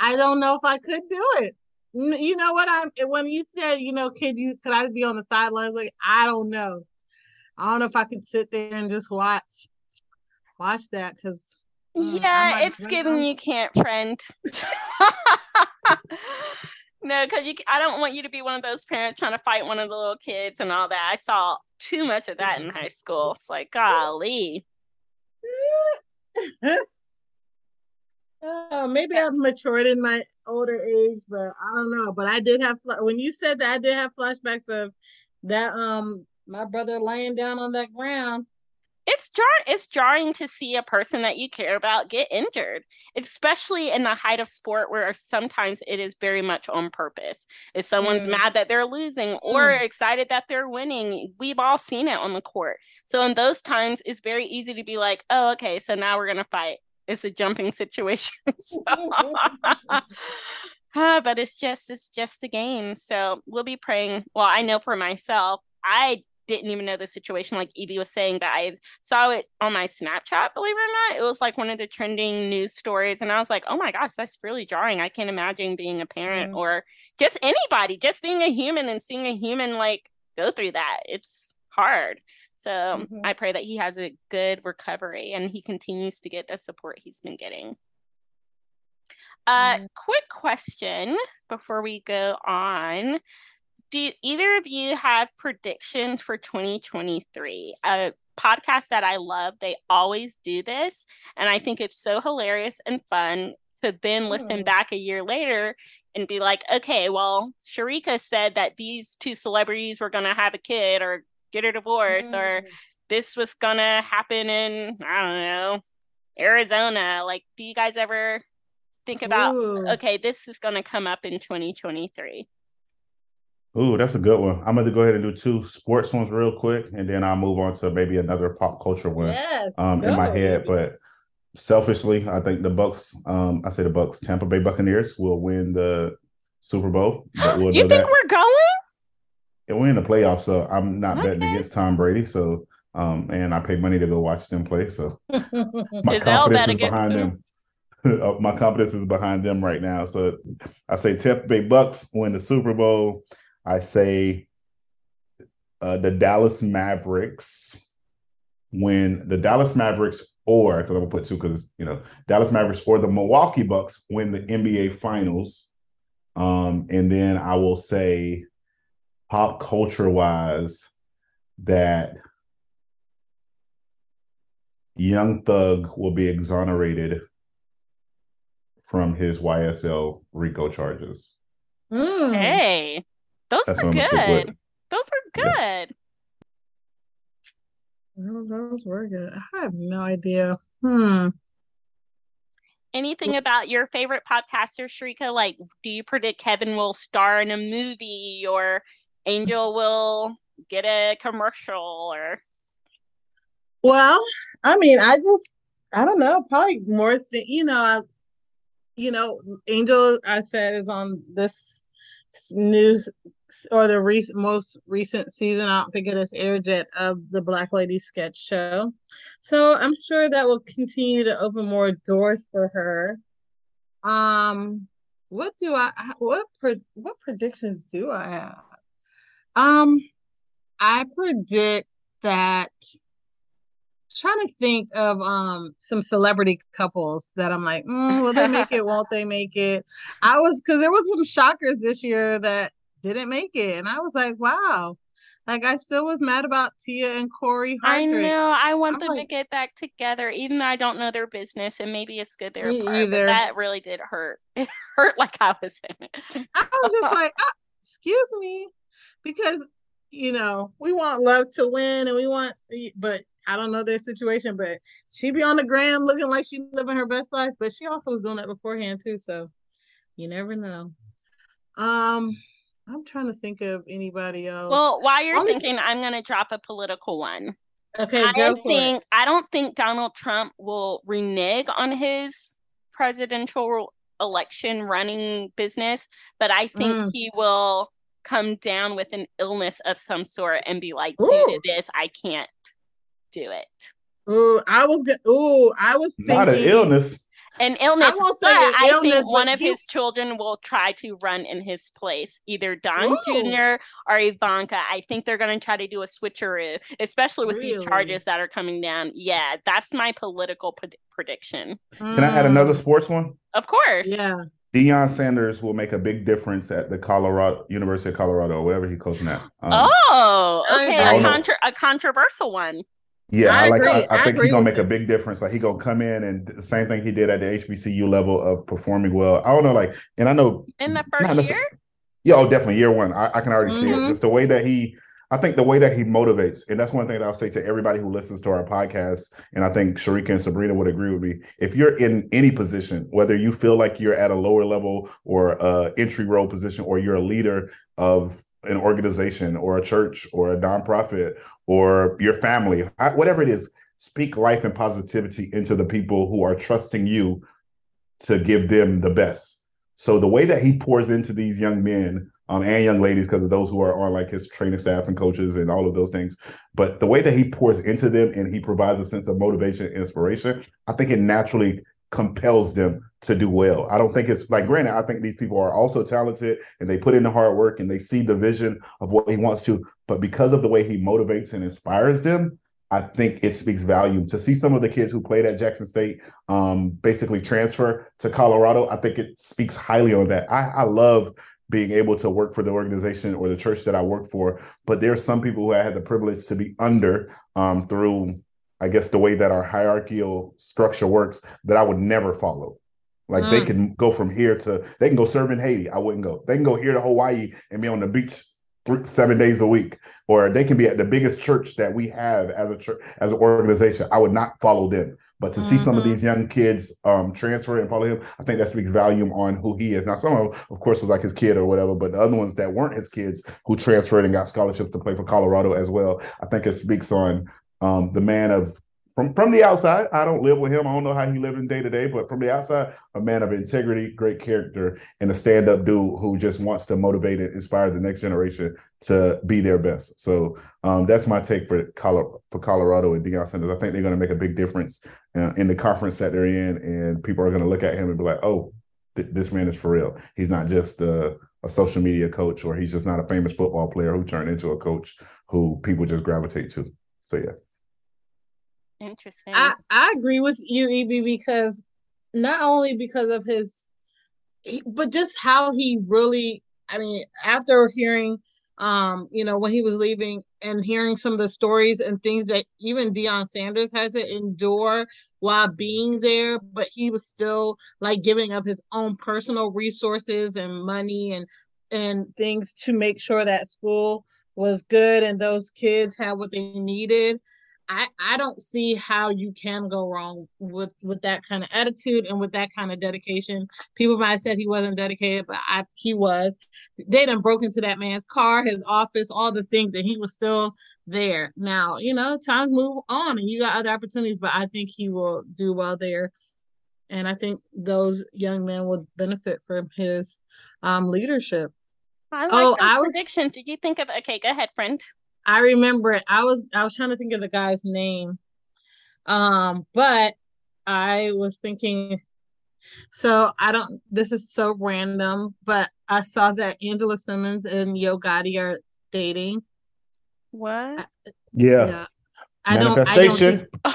I don't know if I could do it. You know what I'm when you said, you know, could you could I be on the sidelines? Like, I don't know. I don't know if I could sit there and just watch watch that because yeah, it's giving you can't friend. no, because you I don't want you to be one of those parents trying to fight one of the little kids and all that. I saw too much of that in high school. It's like, golly. Uh, maybe I've matured in my older age, but I don't know. But I did have when you said that I did have flashbacks of that um my brother laying down on that ground it's jar it's jarring to see a person that you care about get injured especially in the height of sport where sometimes it is very much on purpose. If someone's mm. mad that they're losing or mm. excited that they're winning we've all seen it on the court. So in those times it's very easy to be like oh okay so now we're gonna fight. It's a jumping situation. But it's just it's just the game. So we'll be praying. Well i know for myself i didn't even know the situation. Like EB was saying that I saw it on my Snapchat, believe it or not. It was like one of the trending news stories. And I was like, oh my gosh, that's really jarring. I can't imagine being a parent mm. or just anybody, just being a human and seeing a human like go through that. It's hard. So mm-hmm. I pray that he has a good recovery and he continues to get the support he's been getting. Uh, mm. quick question before we go on do either of you have predictions for 2023? A podcast that I love, they always do this. And I think it's so hilarious and fun to then listen mm. back a year later and be like, okay, well, Sharika said that these two celebrities were going to have a kid or get a divorce mm. or this was gonna happen in I don't know Arizona. Like, do you guys ever think about Ooh. okay, this is gonna come up in 2023? Ooh, that's a good one. I'm going to go ahead and do two sports ones real quick, and then I'll move on to maybe another pop culture one yes, um, in my head. But selfishly, I think the Bucks. Um, I say the Bucks, Tampa Bay Buccaneers will win the Super Bowl. We'll you think that. we're going? And we're in the playoffs, so I'm not okay. betting against Tom Brady. So, um, and I pay money to go watch them play. So my is confidence is behind them. Uh, my confidence is behind them right now. So I say Tampa Bay Bucks win the Super Bowl. I say uh, the Dallas Mavericks win the Dallas Mavericks or because I'm gonna put two because you know Dallas Mavericks or the Milwaukee Bucks win the NBA Finals, um, and then I will say pop culture wise that Young Thug will be exonerated from his YSL RICO charges. Mm. Hey, those That's were good. Those were good. Yeah. Those were good. I have no idea. Hmm. Anything about your favorite podcaster, Sharika? Like, do you predict Kevin will star in a movie or Angel will get a commercial or? Well, I mean, I just, I don't know, probably more, th- you know, I, you know, Angel, I said, is on this new or the recent most recent season. I don't think it has aired yet of the Black Lady sketch show. So I'm sure that will continue to open more doors for her. Um, what do I what pre- what predictions do I have? Um, I predict that trying to think of um some celebrity couples that I'm like, mm, will they make it? Won't they make it? I was because there was some shockers this year that didn't make it. And I was like, wow. Like I still was mad about Tia and Corey Hardrict. I know. I want I'm them like, to get back together, even though I don't know their business, and maybe it's good they're apart. Either. That really did hurt. It hurt like I was in it. I was just like, oh, excuse me, because you know we want love to win, and we want, but I don't know their situation. But she be on the gram looking like she living her best life, but she also was doing that beforehand too. So you never know. Um, I'm trying to think of anybody else. Well, while you're Only... thinking, I'm going to drop a political one. Okay, I go think it. I don't think Donald Trump will renege on his presidential election running business, but I think mm. he will come down with an illness of some sort and be like, "Due to this, I can't do it." Ooh, I was good. Ooh, I was thinking not an illness an illness. I won't say I illness, think one of he... his children will try to run in his place, either Don Ooh. Jr. or Ivanka. I think they're going to try to do a switcheroo, especially with really? these charges that are coming down. Yeah, that's my political p- prediction. Can I add another sports one? Of course. Yeah. Deion Sanders will make a big difference at the Colorado University of Colorado, or wherever he coaching at. Um, oh, okay, a, contra- a controversial one. Yeah, I, I like. I, I, think he's gonna make a big difference. Like he gonna come in and the same thing he did at the HBCU level of performing well. I don't know, like, and I know in the first year. Yeah, oh, definitely year one. I, I can already mm-hmm. see it. Mm-hmm. Just the way that he, I think the way that he motivates, and that's one thing that I'll say to everybody who listens to our podcast. And I think Sharika and Sabrina would agree with me. If you're in any position, whether you feel like you're at a lower level or a entry role position, or you're a leader of an organization or a church or a nonprofit or your family, whatever it is, speak life and positivity into the people who are trusting you to give them the best. So the way that he pours into these young men um, and young ladies, because of those who are on like his training staff and coaches and all of those things, but the way that he pours into them and he provides a sense of motivation, and inspiration, I think it naturally compels them to do well. I don't think it's like granted, I think these people are also talented and they put in the hard work and they see the vision of what he wants to, but because of the way he motivates and inspires them, I think it speaks volume to see some of the kids who played at Jackson State um, basically transfer to Colorado. I think it speaks highly on that. I, I love being able to work for the organization or the church that I work for, but there are some people who I had the privilege to be under um, through I guess the way that our hierarchical structure works that I would never follow. Like mm. they can go from here to they can go serve in Haiti. I wouldn't go. They can go here to Hawaii and be on the beach three, seven days a week, or they can be at the biggest church that we have as a church as an organization. I would not follow them. But to mm-hmm. see some of mm-hmm. these young kids um, transfer and follow him, I think that speaks volume on who he is. Now, some of them, of course, was like his kid or whatever, but the other ones that weren't his kids who transferred and got scholarships to play for Colorado as well, I think it speaks on um, the man of from from the outside, I don't live with him. I don't know how he lived in day to day, but from the outside, a man of integrity, great character, and a stand-up dude who just wants to motivate and inspire the next generation to be their best. So um, that's my take for Colorado, for Colorado and Deion Sanders. I think they're going to make a big difference uh, in the conference that they're in, and people are going to look at him and be like, "Oh, th- this man is for real. He's not just a, a social media coach, or he's just not a famous football player who turned into a coach who people just gravitate to." So yeah. Interesting. I, I agree with you, EB, because not only because of his, but just how he really, I mean, after hearing, um, you know, when he was leaving and hearing some of the stories and things that even Deion Sanders had to endure while being there, but he was still like giving up his own personal resources and money and and things to make sure that school was good and those kids had what they needed. I, I don't see how you can go wrong with with that kind of attitude and with that kind of dedication. People might have said he wasn't dedicated, but I he was. They done broke into that man's car, his office, all the things, and he was still there. Now, you know, times move on and you got other opportunities, but I think he will do well there. And I think those young men would benefit from his um, leadership. I like oh, those I was, predictions. Did you think of okay, go ahead, friend. I remember it. I was I was trying to think of the guy's name. Um, but I was thinking so I don't this is so random, but I saw that Angela Simmons and Yo Gotti are dating. What? Yeah. yeah. I Manifestation. Don't, I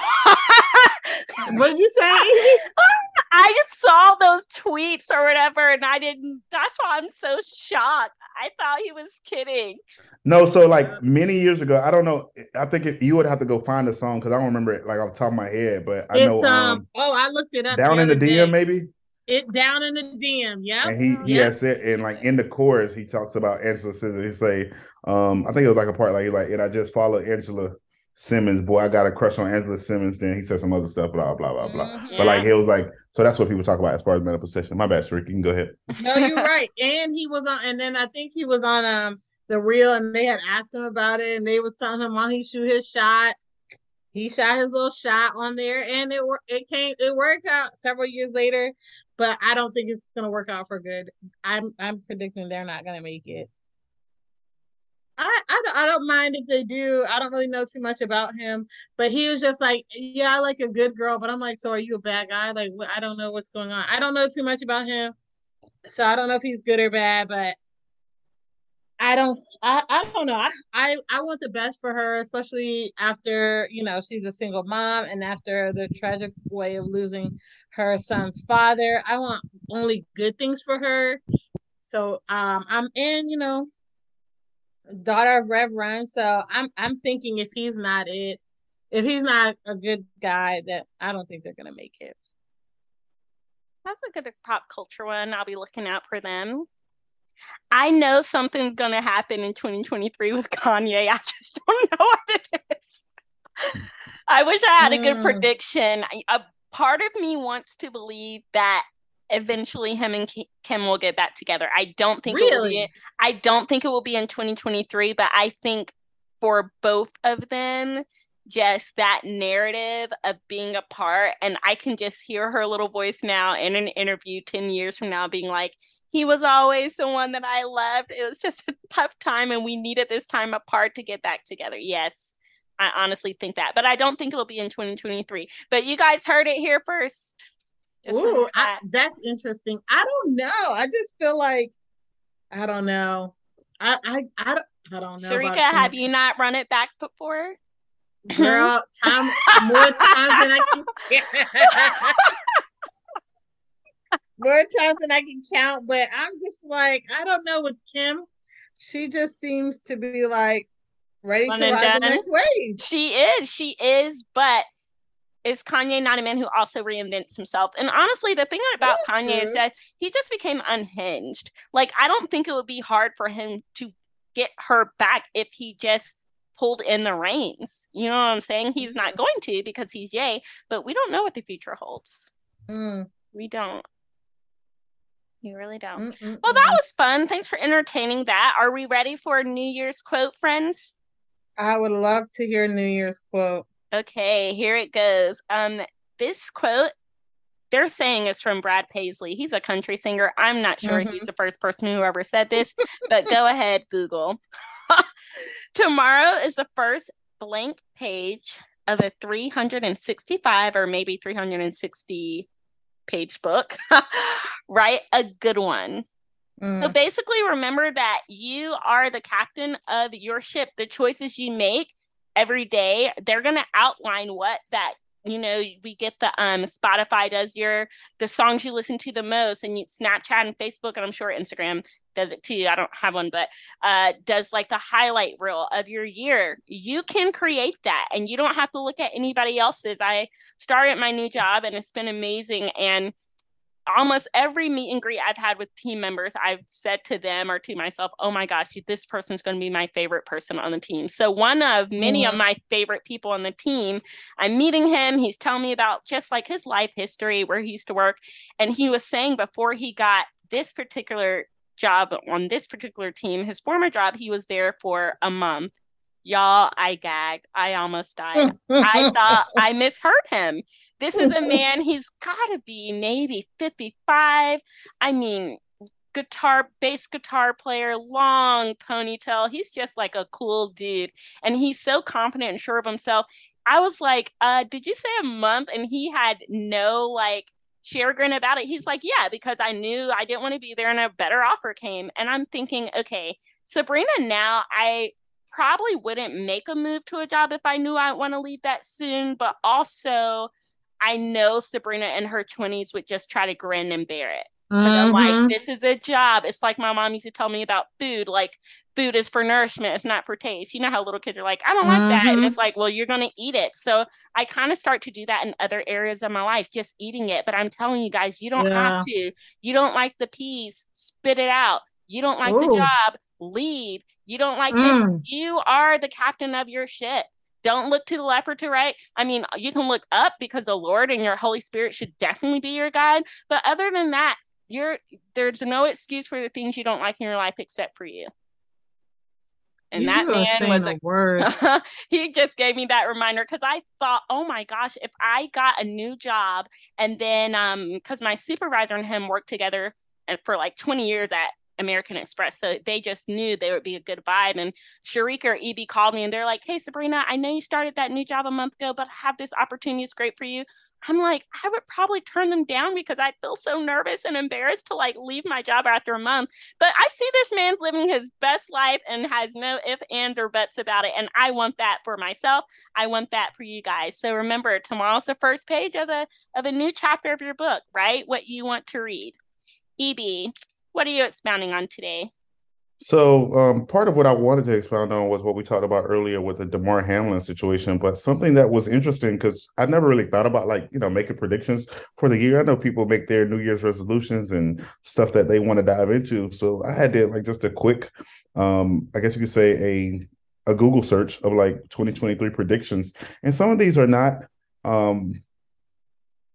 don't what did you say? I just saw those tweets or whatever, and I didn't. That's why I'm so shocked. I thought he was kidding. No, so like many years ago, I don't know. I think if you would have to go find the song because I don't remember it like off the top of my head, but I it's, know. Um, um, oh, I looked it up. Down the in the DM, maybe. It down in the DM, yeah. And he he yep. has said, and like in the chorus, he talks about Angela Simmons. He say, um, I think it was like a part like he like, and I just follow Angela Simmons. Boy, I got a crush on Angela Simmons. Then he said some other stuff, blah blah blah blah. Mm-hmm. But like he was like, so that's what people talk about as far as manifestation. My bad, Sharik. You can go ahead. No, you're right. And he was on, and then I think he was on um the real, and they had asked him about it, and they was telling him while he shoot his shot. He shot his little shot on there, and it it came it worked out several years later, but I don't think it's gonna work out for good. I'm I'm predicting they're not gonna make it. I, I don't, I don't mind if they do. I don't really know too much about him, but he was just like, yeah, I like a good girl, but I'm like, so are you a bad guy? Like, I don't know what's going on. I don't know too much about him, so I don't know if he's good or bad, but I don't I, I don't know. I, I I want the best for her, especially after, you know, she's a single mom and after the tragic way of losing her son's father. I want only good things for her. So um I'm in, you know, daughter of Rev Run. So I'm I'm thinking if he's not it, if he's not a good guy, that I don't think they're gonna make it. That's a good pop culture one. I'll be looking out for them. I know something's gonna happen in 2023 with Kanye. I just don't know what it is. I wish I had a good mm. prediction. A part of me wants to believe that eventually him and Kim will get back together. I don't think really? it will be. I don't think it will be in 2023, but I think for both of them, just that narrative of being apart, and I can just hear her little voice now in an interview 10 years from now being like, he was always the one that I loved. It was just a tough time, and we needed this time apart to get back together. Yes, I honestly think that, but I don't think it'll be in 2023. But you guys heard it here first. Ooh. I, that's interesting. I don't know. I just feel like I don't know. I I I don't, I don't know. Sharika, have you not run it back before? Girl, time more times than I can. more times than I can count, but I'm just like, I don't know with Kim. She just seems to be like ready One to ride the next wave. She is, she is, but is Kanye not a man who also reinvents himself? And honestly, the thing about That's Kanye true. is that he just became unhinged. Like, I don't think it would be hard for him to get her back if he just pulled in the reins. You know what I'm saying? He's not mm-hmm. going to because he's Jay, but we don't know what the future holds. Mm. We don't. You really don't. Mm-mm-mm. Well, that was fun. Thanks for entertaining that. Are we ready for a New Year's quote, friends? I would love to hear New Year's quote. Okay, here it goes. Um, this quote they're saying is from Brad Paisley. He's a country singer. I'm not sure mm-hmm. he's the first person who ever said this, but go ahead, Google. Tomorrow is the first blank page of a 365 or maybe 360 page book. Write a good one. Mm. So basically, remember that you are the captain of your ship. The choices you make every day, they're going to outline what that you know we get the um spotify does your the songs you listen to the most and you, snapchat and facebook and i'm sure instagram does it too. I don't have one, but uh, does like the highlight reel of your year. You can create that and you don't have to look at anybody else's. I started my new job and it's been amazing. And almost every meet and greet I've had with team members, I've said to them or to myself, oh my gosh, this person's going to be my favorite person on the team. So, one of many mm-hmm. of my favorite people on the team, I'm meeting him. He's telling me about just like his life history, where he used to work. And he was saying before he got this particular job on this particular team, his former job, he was there for a month. Y'all, I gagged. I almost died. I thought I misheard him. This is a man, he's got to be maybe 55. I mean, guitar, bass guitar player, long ponytail. He's just like a cool dude. And he's so confident and sure of himself. I was like, uh, did you say a month? And he had no like grin about it. He's like, yeah, because I knew I didn't want to be there and a better offer came. And I'm thinking, okay, Sabrina, now I probably wouldn't make a move to a job if I knew I want to leave that soon. But also, I know Sabrina in her 20s would just try to grin and bear it. Mm-hmm. I'm like, mm-hmm. this is a job. It's like my mom used to tell me about food. Like, food is for nourishment, it's not for taste. You know how little kids are like, I don't like mm-hmm. that. And mm-hmm. it's like, well, you're going to eat it. So I kind of start to do that in other areas of my life, just eating it. But I'm telling you guys, you don't yeah. have to. You don't like the peas, spit it out. You don't like Ooh. the job, leave. You don't like mm. You are the captain of your ship. Don't look to the left or to right. I mean, you can look up because the Lord and your Holy Spirit should definitely be your guide. But other than that, you're there's no excuse for the things you don't like in your life except for you. And you that man was a word. he just gave me that reminder because I thought, oh my gosh, if I got a new job and then um because my supervisor and him worked together and for like 20 years at American Express. So they just knew they would be a good vibe. And Sharika or EB called me and they're like, Hey Sabrina, I know you started that new job a month ago, but I have this opportunity. It's great for you. I'm like, I would probably turn them down because I feel so nervous and embarrassed to like leave my job after a month. But I see this man living his best life and has no if, and, or buts about it. And I want that for myself. I want that for you guys. So remember, tomorrow's the first page of a of a new chapter of your book, right? What you want to read. EB, what are you expounding on today? So um, part of what I wanted to expound on was what we talked about earlier with the Damar Hamlin situation, but something that was interesting because I never really thought about like you know making predictions for the year. I know people make their New Year's resolutions and stuff that they want to dive into. So I had to like just a quick, um, I guess you could say a a Google search of like 2023 predictions, and some of these are not. Um,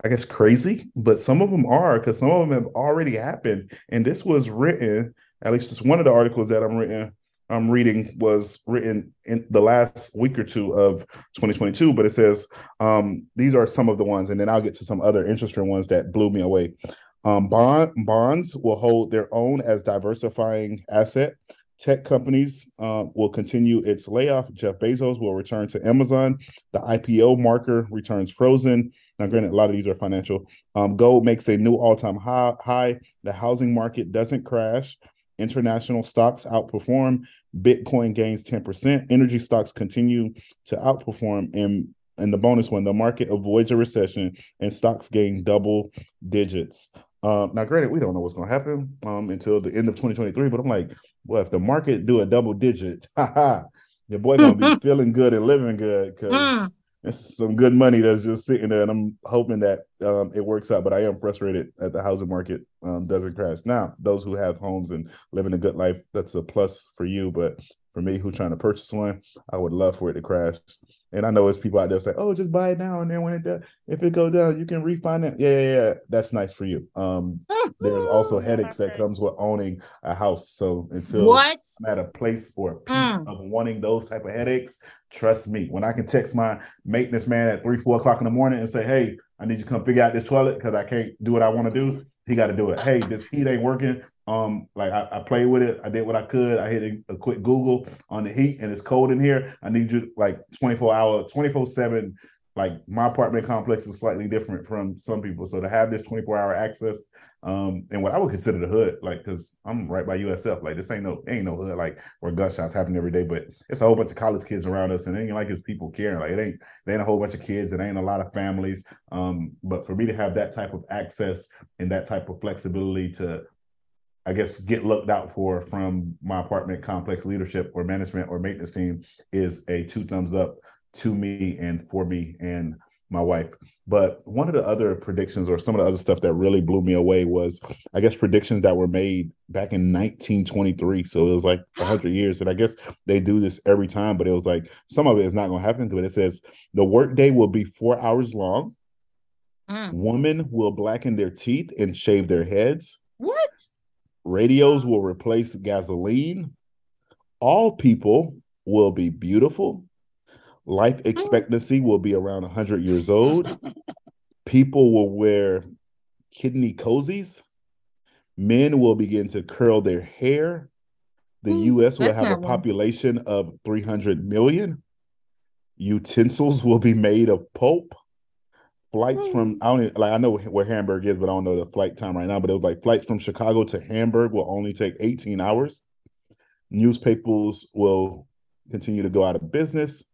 I guess crazy, but some of them are because some of them have already happened. And this was written at least just one of the articles that I'm reading I'm reading was written in the last week or two of 2022, but it says um, these are some of the ones, and then I'll get to some other interesting ones that blew me away. Um, bond bonds will hold their own as diversifying asset. Tech companies uh, will continue its layoff. Jeff Bezos will return to Amazon. The IPO marker returns frozen. Now, granted, a lot of these are financial. Um, gold makes a new all-time high. high. The housing market doesn't crash. International stocks outperform. Bitcoin gains 10%. Energy stocks continue to outperform. And, and the bonus one, the market avoids a recession and stocks gain double digits. Uh, now, granted, we don't know what's going to happen um, until the end of 2023, but I'm like, well, if the market do a double digit, your boy going to be feeling good and living good because mm. It's some good money that's just sitting there, and I'm hoping that um, it works out. But I am frustrated that the housing market um, doesn't crash. Now, those who have homes and living a good life, that's a plus for you. But for me, who's trying to purchase one, I would love for it to crash. And I know it's people out there say, "Oh, just buy it now, and then when it does, if it go down, you can refinance." Yeah, yeah, yeah. That's nice for you. Um, there's also headaches that comes with owning a house. So until What? I'm at a place or a piece Mm. of wanting those type of headaches, trust me. When I can text my maintenance man at three, four o'clock in the morning and say, "Hey, I need you to come figure out this toilet because I can't do what I want to do," he got to do it. Hey, this heat ain't working. Um, like I, I played with it. I did what I could. I hit a, a quick Google on the heat, and it's cold in here. I need you like 24 hour, 24 seven. Like my apartment complex is slightly different from some people, so to have this 24 hour access, um, and what I would consider the hood, like because I'm right by USF, like this ain't no ain't no hood like where gunshots happen every day, but it's a whole bunch of college kids around us, and it ain't like it's people caring. Like it ain't they ain't a whole bunch of kids, it ain't a lot of families. Um, but for me to have that type of access and that type of flexibility to I guess get looked out for from my apartment complex leadership or management or maintenance team is a two thumbs up to me and for me and my wife. But one of the other predictions or some of the other stuff that really blew me away was I guess predictions that were made back in 1923. So it was like 100 years. And I guess they do this every time, but it was like some of it is not going to happen. But it says the workday will be four hours long. Mm. Women will blacken their teeth and shave their heads. What? Radios will replace gasoline. All people will be beautiful. Life expectancy will be around 100 years old. People will wear kidney cozies. Men will begin to curl their hair. The Hmm, US will have a population of 300 million. Utensils will be made of pulp. Flights Hmm. from I don't like I know where Hamburg is, but I don't know the flight time right now. But it was like flights from Chicago to Hamburg will only take 18 hours. Newspapers will continue to go out of business.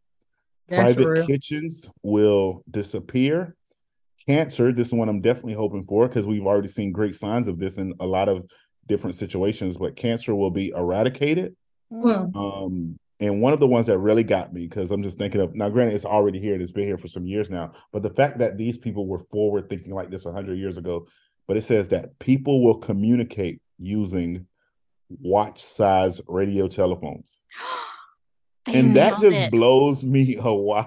That's Private real. kitchens will disappear. Cancer, this is one I'm definitely hoping for because we've already seen great signs of this in a lot of different situations, but cancer will be eradicated. Hmm. Um, and one of the ones that really got me because I'm just thinking of now, granted, it's already here and it's been here for some years now, but the fact that these people were forward thinking like this 100 years ago, but it says that people will communicate using watch size radio telephones. And that just it. blows me away,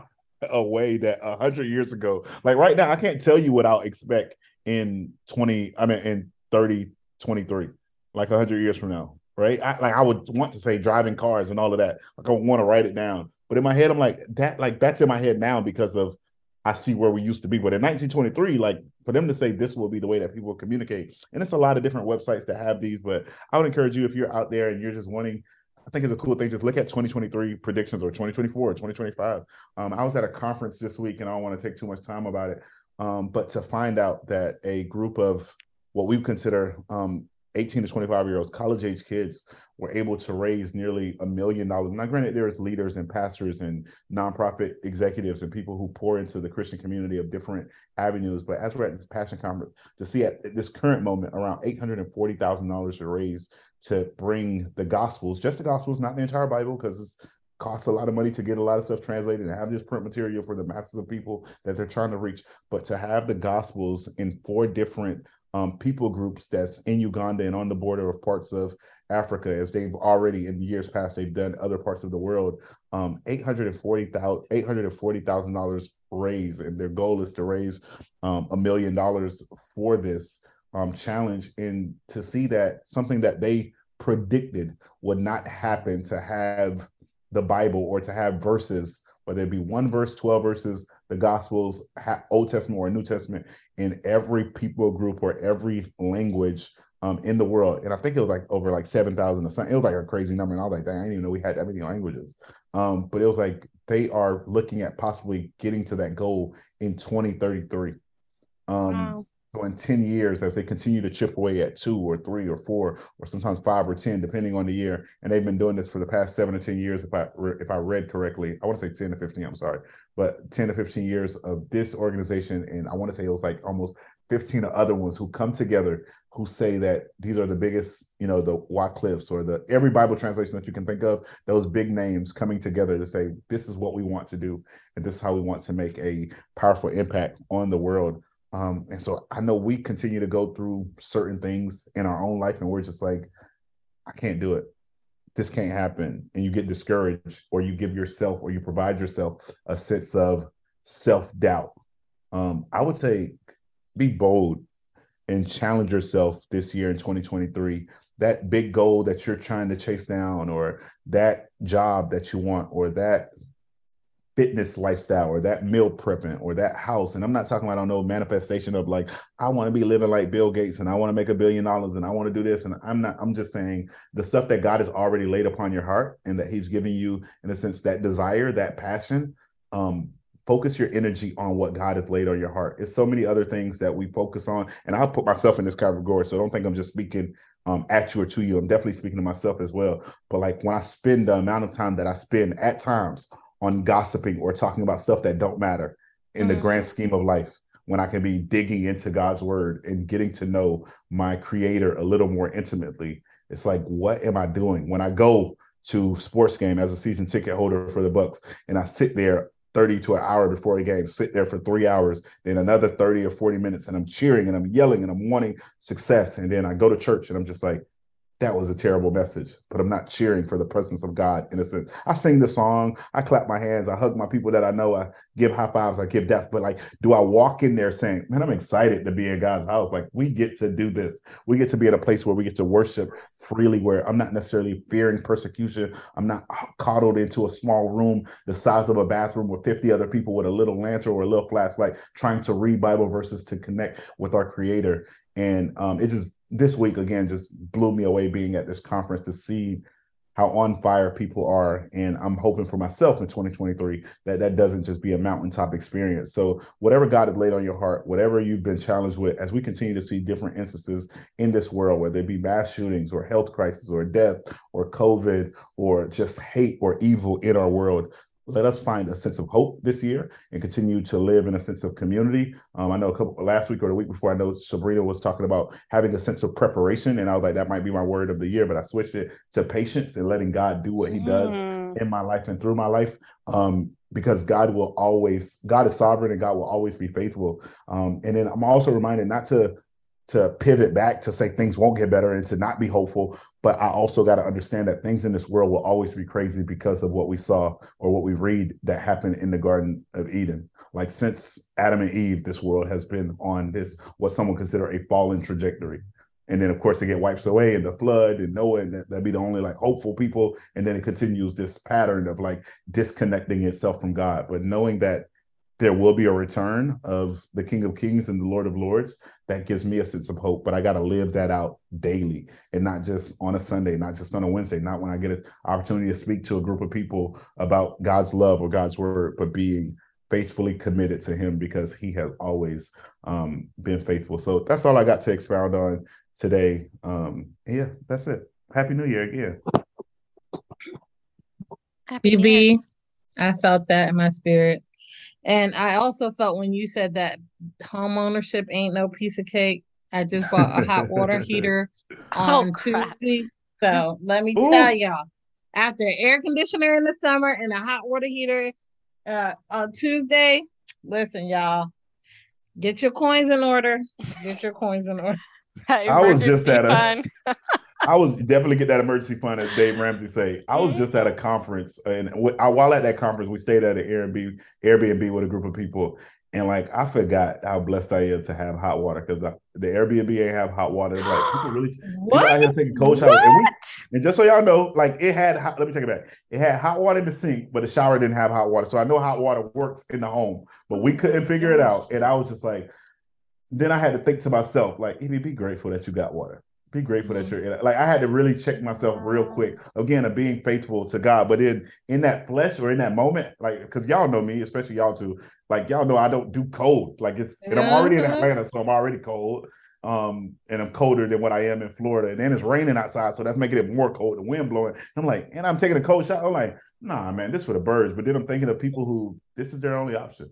away that 100 years ago, like right now, I can't tell you what I'll expect in 20, I mean, in 30, 23, like 100 years from now right? I, like I would want to say driving cars and all of that. Like I want to write it down, but in my head, I'm like that. Like that's in my head now because of I see where we used to be. But in 1923, like for them to say this will be the way that people communicate, and it's a lot of different websites that have these. But I would encourage you if you're out there and you're just wanting. I think it's a cool thing. Just look at 2023 predictions or 2024 or 2025. Um, I was at a conference this week, and I don't want to take too much time about it. Um, but to find out that a group of what we consider um, 18 to 25 year olds, college age kids, were able to raise nearly a million dollars. Now, granted, there's leaders and pastors and nonprofit executives and people who pour into the Christian community of different avenues. But as we're at this passion conference, to see at this current moment around $840,000 to raise to bring the gospels, just the gospels, not the entire Bible, because it's costs a lot of money to get a lot of stuff translated and have this print material for the masses of people that they're trying to reach. But to have the gospels in four different um, people groups that's in Uganda and on the border of parts of Africa, as they've already in the years past, they've done other parts of the world. Um, $840,000 $840, raised, and their goal is to raise um, a million dollars for this um, challenge. And to see that something that they predicted would not happen to have the Bible or to have verses, whether it be one verse, 12 verses, the Gospels, Old Testament or New Testament, in every people group or every language um, in the world. And I think it was like over like 7,000 or something. It was like a crazy number. And I was like, dang, I didn't even know we had that many languages. Um, but it was like they are looking at possibly getting to that goal in 2033. Um, Wow. So in 10 years, as they continue to chip away at two or three or four or sometimes five or 10, depending on the year, and they've been doing this for the past seven to 10 years, if I if I read correctly, I want to say 10 to 15, I'm sorry, but 10 to 15 years of this organization, and I want to say it was like almost 15 other ones who come together who say that these are the biggest, you know, the Wycliffes or the every Bible translation that you can think of, those big names coming together to say, this is what we want to do, and this is how we want to make a powerful impact on the world. Um, and so I know we continue to go through certain things in our own life, and we're just like, I can't do it. This can't happen. And you get discouraged, or you give yourself, or you provide yourself a sense of self doubt. Um, I would say be bold and challenge yourself this year in 2023 that big goal that you're trying to chase down or that job that you want or that fitness lifestyle or that meal prepping or that house and i'm not talking about I don't know manifestation of like i want to be living like bill gates and i want to make a billion dollars and i want to do this and i'm not i'm just saying the stuff that god has already laid upon your heart and that he's giving you in a sense that desire that passion um focus your energy on what God has laid on your heart. It's so many other things that we focus on, and I'll put myself in this category. So don't think I'm just speaking um, at you or to you. I'm definitely speaking to myself as well. But like when I spend the amount of time that I spend at times on gossiping or talking about stuff that don't matter in mm-hmm. the grand scheme of life, when I can be digging into God's word and getting to know my creator a little more intimately, it's like, what am I doing when I go to sports game as a season ticket holder for the Bucks and I sit there 30 to an hour before a game, sit there for three hours, then another 30 or 40 minutes, and I'm cheering and I'm yelling and I'm wanting success. And then I go to church and I'm just like, that was a terrible message, but I'm not cheering for the presence of God in a sense. I sing the song, I clap my hands, I hug my people that I know, I give high fives, I give death. But like, do I walk in there saying, man, I'm excited to be in God's house? Like, we get to do this. We get to be in a place where we get to worship freely, where I'm not necessarily fearing persecution. I'm not coddled into a small room the size of a bathroom with 50 other people with a little lantern or a little flashlight trying to read Bible verses to connect with our creator. And um, it just this week again just blew me away being at this conference to see how on fire people are. And i'm hoping for myself in 2023 that that doesn't just be a mountaintop experience. So whatever god has laid on your heart whatever you've been challenged with as we continue to see different instances in this world whether it be mass shootings or health crisis or death or covid or just hate or evil in our world let us find a sense of hope this year and continue to live in a sense of community. Um, I know a couple last week or the week before, I know Sabrina was talking about having a sense of preparation, and I was like, that might be my word of the year, but I switched it to patience and letting God do what He does mm. in my life and through my life. Um, because God will always, God is sovereign and God will always be faithful. Um, and then I'm also reminded not to to pivot back to say things won't get better and to not be hopeful. But I also got to understand that things in this world will always be crazy because of what we saw or what we read that happened in the Garden of Eden. Like since Adam and Eve, this world has been on this what some would consider a fallen trajectory. And then of course it get wipes away in the flood and Noah and that, that'd be the only like hopeful people. And then it continues this pattern of like disconnecting itself from God. But knowing that there will be a return of the King of Kings and the Lord of Lords. That gives me a sense of hope, but I got to live that out daily and not just on a Sunday, not just on a Wednesday, not when I get an opportunity to speak to a group of people about God's love or God's word, but being faithfully committed to Him because He has always um, been faithful. So that's all I got to expound on today. Um, yeah, that's it. Happy New Year again. EB, I felt that in my spirit. And I also felt when you said that home ownership ain't no piece of cake. I just bought a hot water heater oh, on oh, Tuesday. So let me Ooh. tell y'all, after air conditioner in the summer and a hot water heater uh, on Tuesday, listen, y'all, get your coins in order. Get your coins in order. I was just at a I was definitely get that emergency fund, as Dave Ramsey say. I was just at a conference, and while at that conference, we stayed at an Airbnb Airbnb with a group of people, and like I forgot how blessed I am to have hot water because the, Airbnb ain't have hot water. Like people really what? people out here taking cold showers, and, we, and just so y'all know, like it had hot, let me take it back. It had hot water in the sink, but the shower didn't have hot water. So I know hot water works in the home, but we couldn't figure it out, and I was just like. Then I had to think to myself, like, EB, be grateful that you got water be grateful mm-hmm. that you're in it. Like I had to really check myself real quick again of being faithful to God. But in in that flesh or in that moment, like because y'all know me, especially y'all too, like y'all know I don't do cold. Like it's and I'm already in Atlanta, so I'm already cold. Um, and I'm colder than what I am in Florida. And then it's raining outside, so that's making it more cold, the wind blowing. I'm like, and I'm taking a cold shot. I'm like, nah, man, this for the birds. But then I'm thinking of people who this is their only option.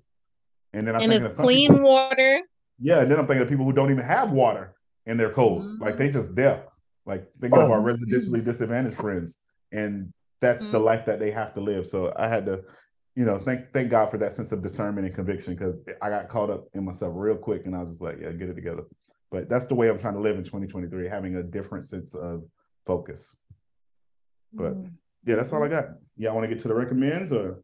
And then I'm and it's clean people, water Yeah, and then I'm thinking of people who don't even have water and they're cold. Mm-hmm. Like they just deaf. Like thinking oh. of our residentially disadvantaged friends. And that's mm-hmm. the life that they have to live. So I had to, you know, thank thank God for that sense of discernment and conviction because I got caught up in myself real quick and I was just like, yeah, get it together. But that's the way I'm trying to live in 2023, having a different sense of focus. But mm-hmm. yeah, that's all I got. Yeah, I want to get to the recommends or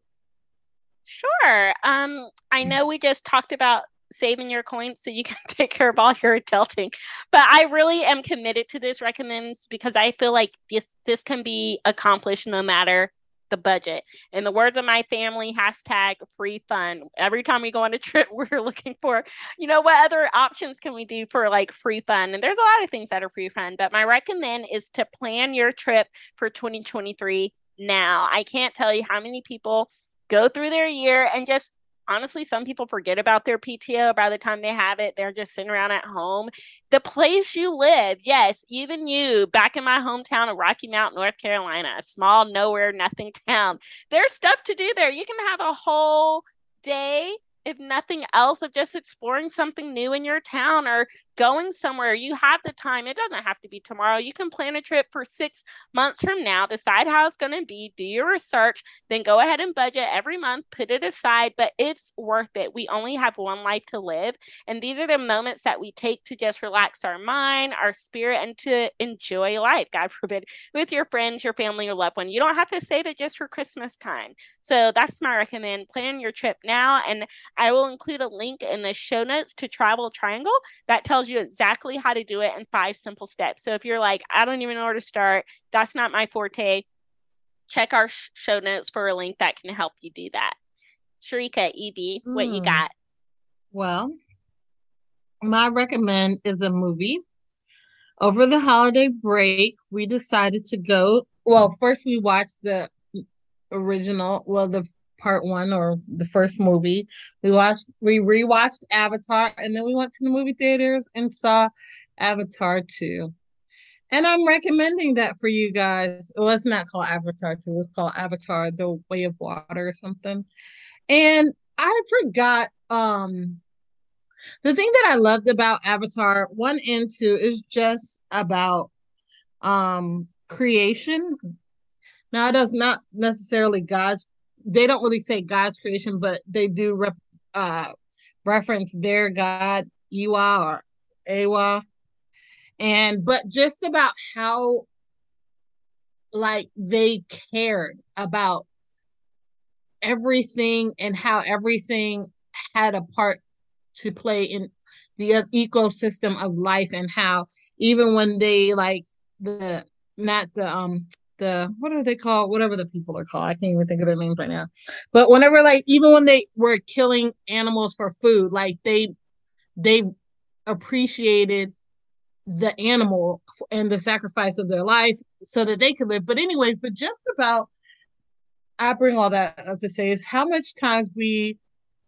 Sure. Um, I mm. know we just talked about saving your coins so you can take care of all your adulting. But I really am committed to this recommends because I feel like this this can be accomplished no matter the budget. In the words of my family, hashtag free fun. Every time we go on a trip, we're looking for, you know, what other options can we do for like free fun? And there's a lot of things that are free fun, but my recommend is to plan your trip for 2023 now. I can't tell you how many people go through their year and just honestly, some people forget about their PTO by the time they have it. They're just sitting around at home. The place you live, yes, even you, back in my hometown of Rocky Mount, North Carolina, a small, nowhere, nothing town, there's stuff to do there. You can have a whole day if nothing else, of just exploring something new in your town or going somewhere, you have the time. It doesn't have to be tomorrow. You can plan a trip for six months from now, decide how it's going to be, do your research, then go ahead and budget every month, put it aside. But it's worth it. We only have one life to live. And these are the moments that we take to just relax our mind, our spirit, and to enjoy life, God forbid, with your friends, your family, your loved one. You don't have to save it just for Christmas time. So that's my recommend. Plan your trip now. And I will include a link in the show notes to Travel Triangle that tells tells you exactly how to do it in five simple steps. So if you're like, I don't even know where to start, that's not my forte, check our show notes for a link that can help you do that. Sharika, EB, what you hmm. got? Well, my recommend is a movie. Over the holiday break, we decided to go. Well, first we watched the original, well, the part one or the first movie. We watched we rewatched Avatar and then we went to the movie theaters and saw Avatar 2. And I'm recommending that for you guys. It was not called Avatar 2, it was called Avatar The Way of Water or something. And I forgot um the thing that I loved about Avatar 1 and 2 is just about um creation. Now it does not necessarily God's they don't really say God's creation, but they do rep, uh, reference their God, Iwa or Awa. And but just about how like they cared about everything and how everything had a part to play in the ecosystem of life and how even when they like the not the um the what are they called? Whatever the people are called. I can't even think of their names right now. But whenever like even when they were killing animals for food, like they they appreciated the animal and the sacrifice of their life so that they could live. But anyways, but just about I bring all that up to say is how much times we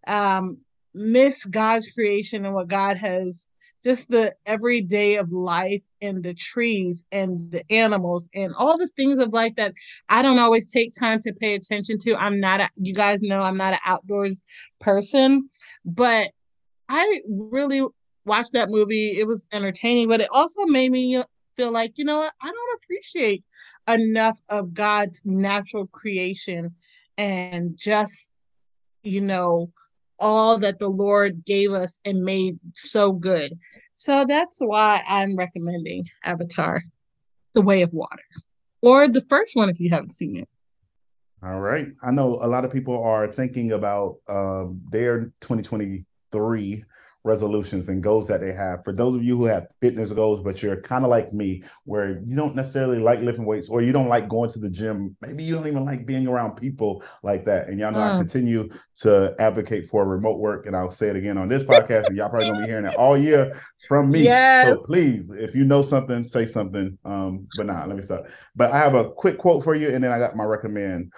um miss God's creation and what God has just the everyday of life and the trees and the animals and all the things of life that I don't always take time to pay attention to. I'm not, a, you guys know, I'm not an outdoors person, but I really watched that movie. It was entertaining, but it also made me feel like, you know what, I don't appreciate enough of God's natural creation and just, you know, all that the Lord gave us and made so good. So that's why I'm recommending Avatar, The Way of Water, or the first one if you haven't seen it. All right. I know a lot of people are thinking about um, their 2023 resolutions and goals that they have. For those of you who have fitness goals, but you're kind of like me, where you don't necessarily like lifting weights or you don't like going to the gym, maybe you don't even like being around people like that. And y'all know mm. I continue to advocate for remote work. And I'll say it again on this podcast, and y'all probably gonna be hearing it all year from me. Yes. So please, if you know something, say something. Um, but nah, let me stop. But I have a quick quote for you, and then I got my recommend.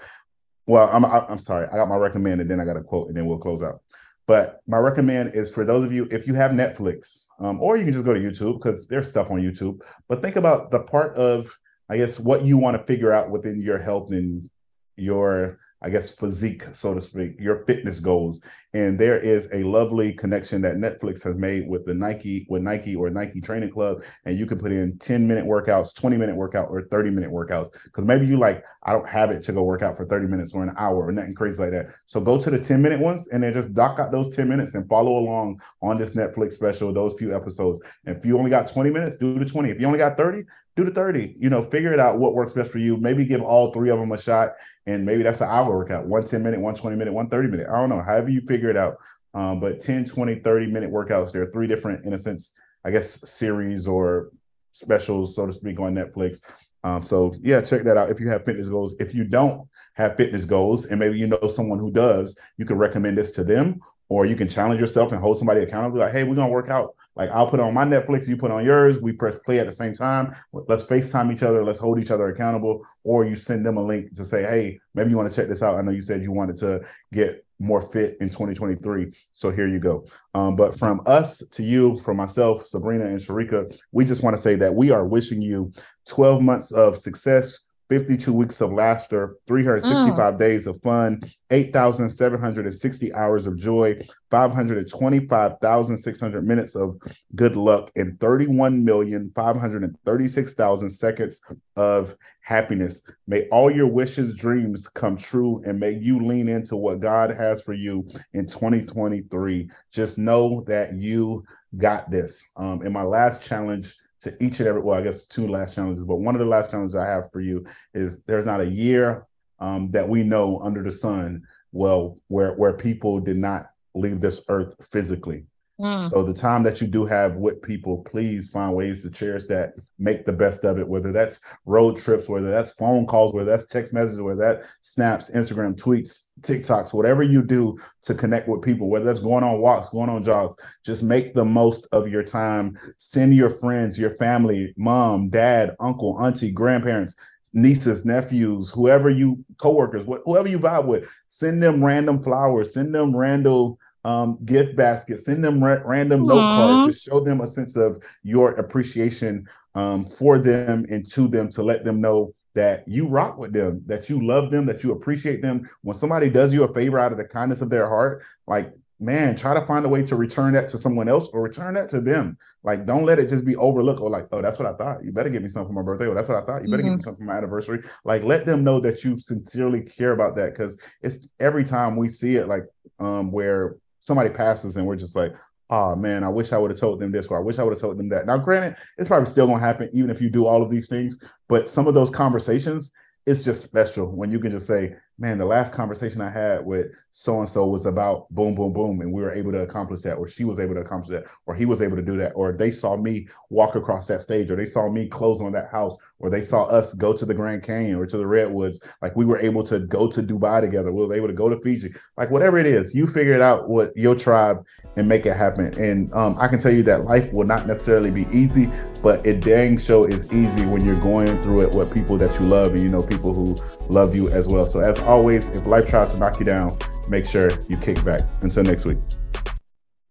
Well, I'm I'm sorry, I got my recommend, and then I got a quote, and then we'll close out. But my recommend is for those of you, if you have Netflix, um, or you can just go to YouTube because there's stuff on YouTube. But think about the part of, I guess, what you want to figure out within your health and your I guess, physique, so to speak, your fitness goals. And there is a lovely connection that Netflix has made with the Nike, with Nike or Nike Training Club. And you can put in 10 minute workouts, 20 minute workout, or 30 minute workouts. Because maybe you like, I don't have it to go work out for 30 minutes or an hour or nothing crazy like that. So go to the 10 minute ones and then just dock out those 10 minutes and follow along on this Netflix special, those few episodes. And if you only got 20 minutes, do the 20. If you only got 30, do the 30. You know, figure it out what works best for you. Maybe give all three of them a shot. And maybe that's an hour workout, one 10 minute, one 20 minute, one 30 minute. I don't know. However you figure it out. Um, but 10, 20, 30 minute workouts. There are three different, in a sense, I guess, series or specials, so to speak, on Netflix. Um, so yeah, check that out if you have fitness goals. If you don't have fitness goals, and maybe you know someone who does, you can recommend this to them, or you can challenge yourself and hold somebody accountable. Like, hey, we're gonna work out like I'll put on my Netflix, you put on yours. We press play at the same time. Let's FaceTime each other. Let's hold each other accountable. Or you send them a link to say, hey, maybe you want to check this out. I know you said you wanted to get more fit in 2023. So here you go. Um, but from us to you, from myself, Sabrina and Sharika, we just want to say that we are wishing you 12 months of success, 52 weeks of laughter, 365 mm. days of fun, 8,760 hours of joy, 525,600 minutes of good luck, and 31,536,000 seconds of happiness. May all your wishes, dreams come true, and may you lean into what God has for you in 2023. Just know that you got this. Um, in my last challenge, to each and every well, I guess two last challenges, but one of the last challenges I have for you is there's not a year um, that we know under the sun, well, where where people did not leave this earth physically. Mm. So the time that you do have with people, please find ways to cherish that, make the best of it, whether that's road trips, whether that's phone calls, whether that's text messages, whether that snaps, Instagram tweets, TikToks, whatever you do to connect with people, whether that's going on walks, going on jogs, just make the most of your time. Send your friends, your family, mom, dad, uncle, auntie, grandparents, nieces, nephews, whoever you coworkers, whoever you vibe with, send them random flowers, send them random um, gift basket, send them ra- random Aww. note cards, just show them a sense of your appreciation um, for them and to them to let them know that you rock with them, that you love them, that you appreciate them. When somebody does you a favor out of the kindness of their heart, like man, try to find a way to return that to someone else or return that to them. Like, don't let it just be overlooked or like, oh, that's what I thought. You better give me something for my birthday. Or that's what I thought. You better mm-hmm. give me something for my anniversary. Like, let them know that you sincerely care about that because it's every time we see it, like, um, where somebody passes and we're just like, oh man, I wish I would have told them this or I wish I would have told them that. Now, granted, it's probably still gonna happen even if you do all of these things, but some of those conversations, it's just special when you can just say, man, the last conversation I had with so and so was about boom, boom, boom, and we were able to accomplish that, or she was able to accomplish that, or he was able to do that, or they saw me walk across that stage, or they saw me close on that house, or they saw us go to the Grand Canyon or to the Redwoods. Like we were able to go to Dubai together, we were able to go to Fiji. Like whatever it is, you figure it out what your tribe and make it happen. And um, I can tell you that life will not necessarily be easy, but it dang show is easy when you're going through it with people that you love and you know people who love you as well. So as always, if life tries to knock you down, make sure you kick back. Until next week.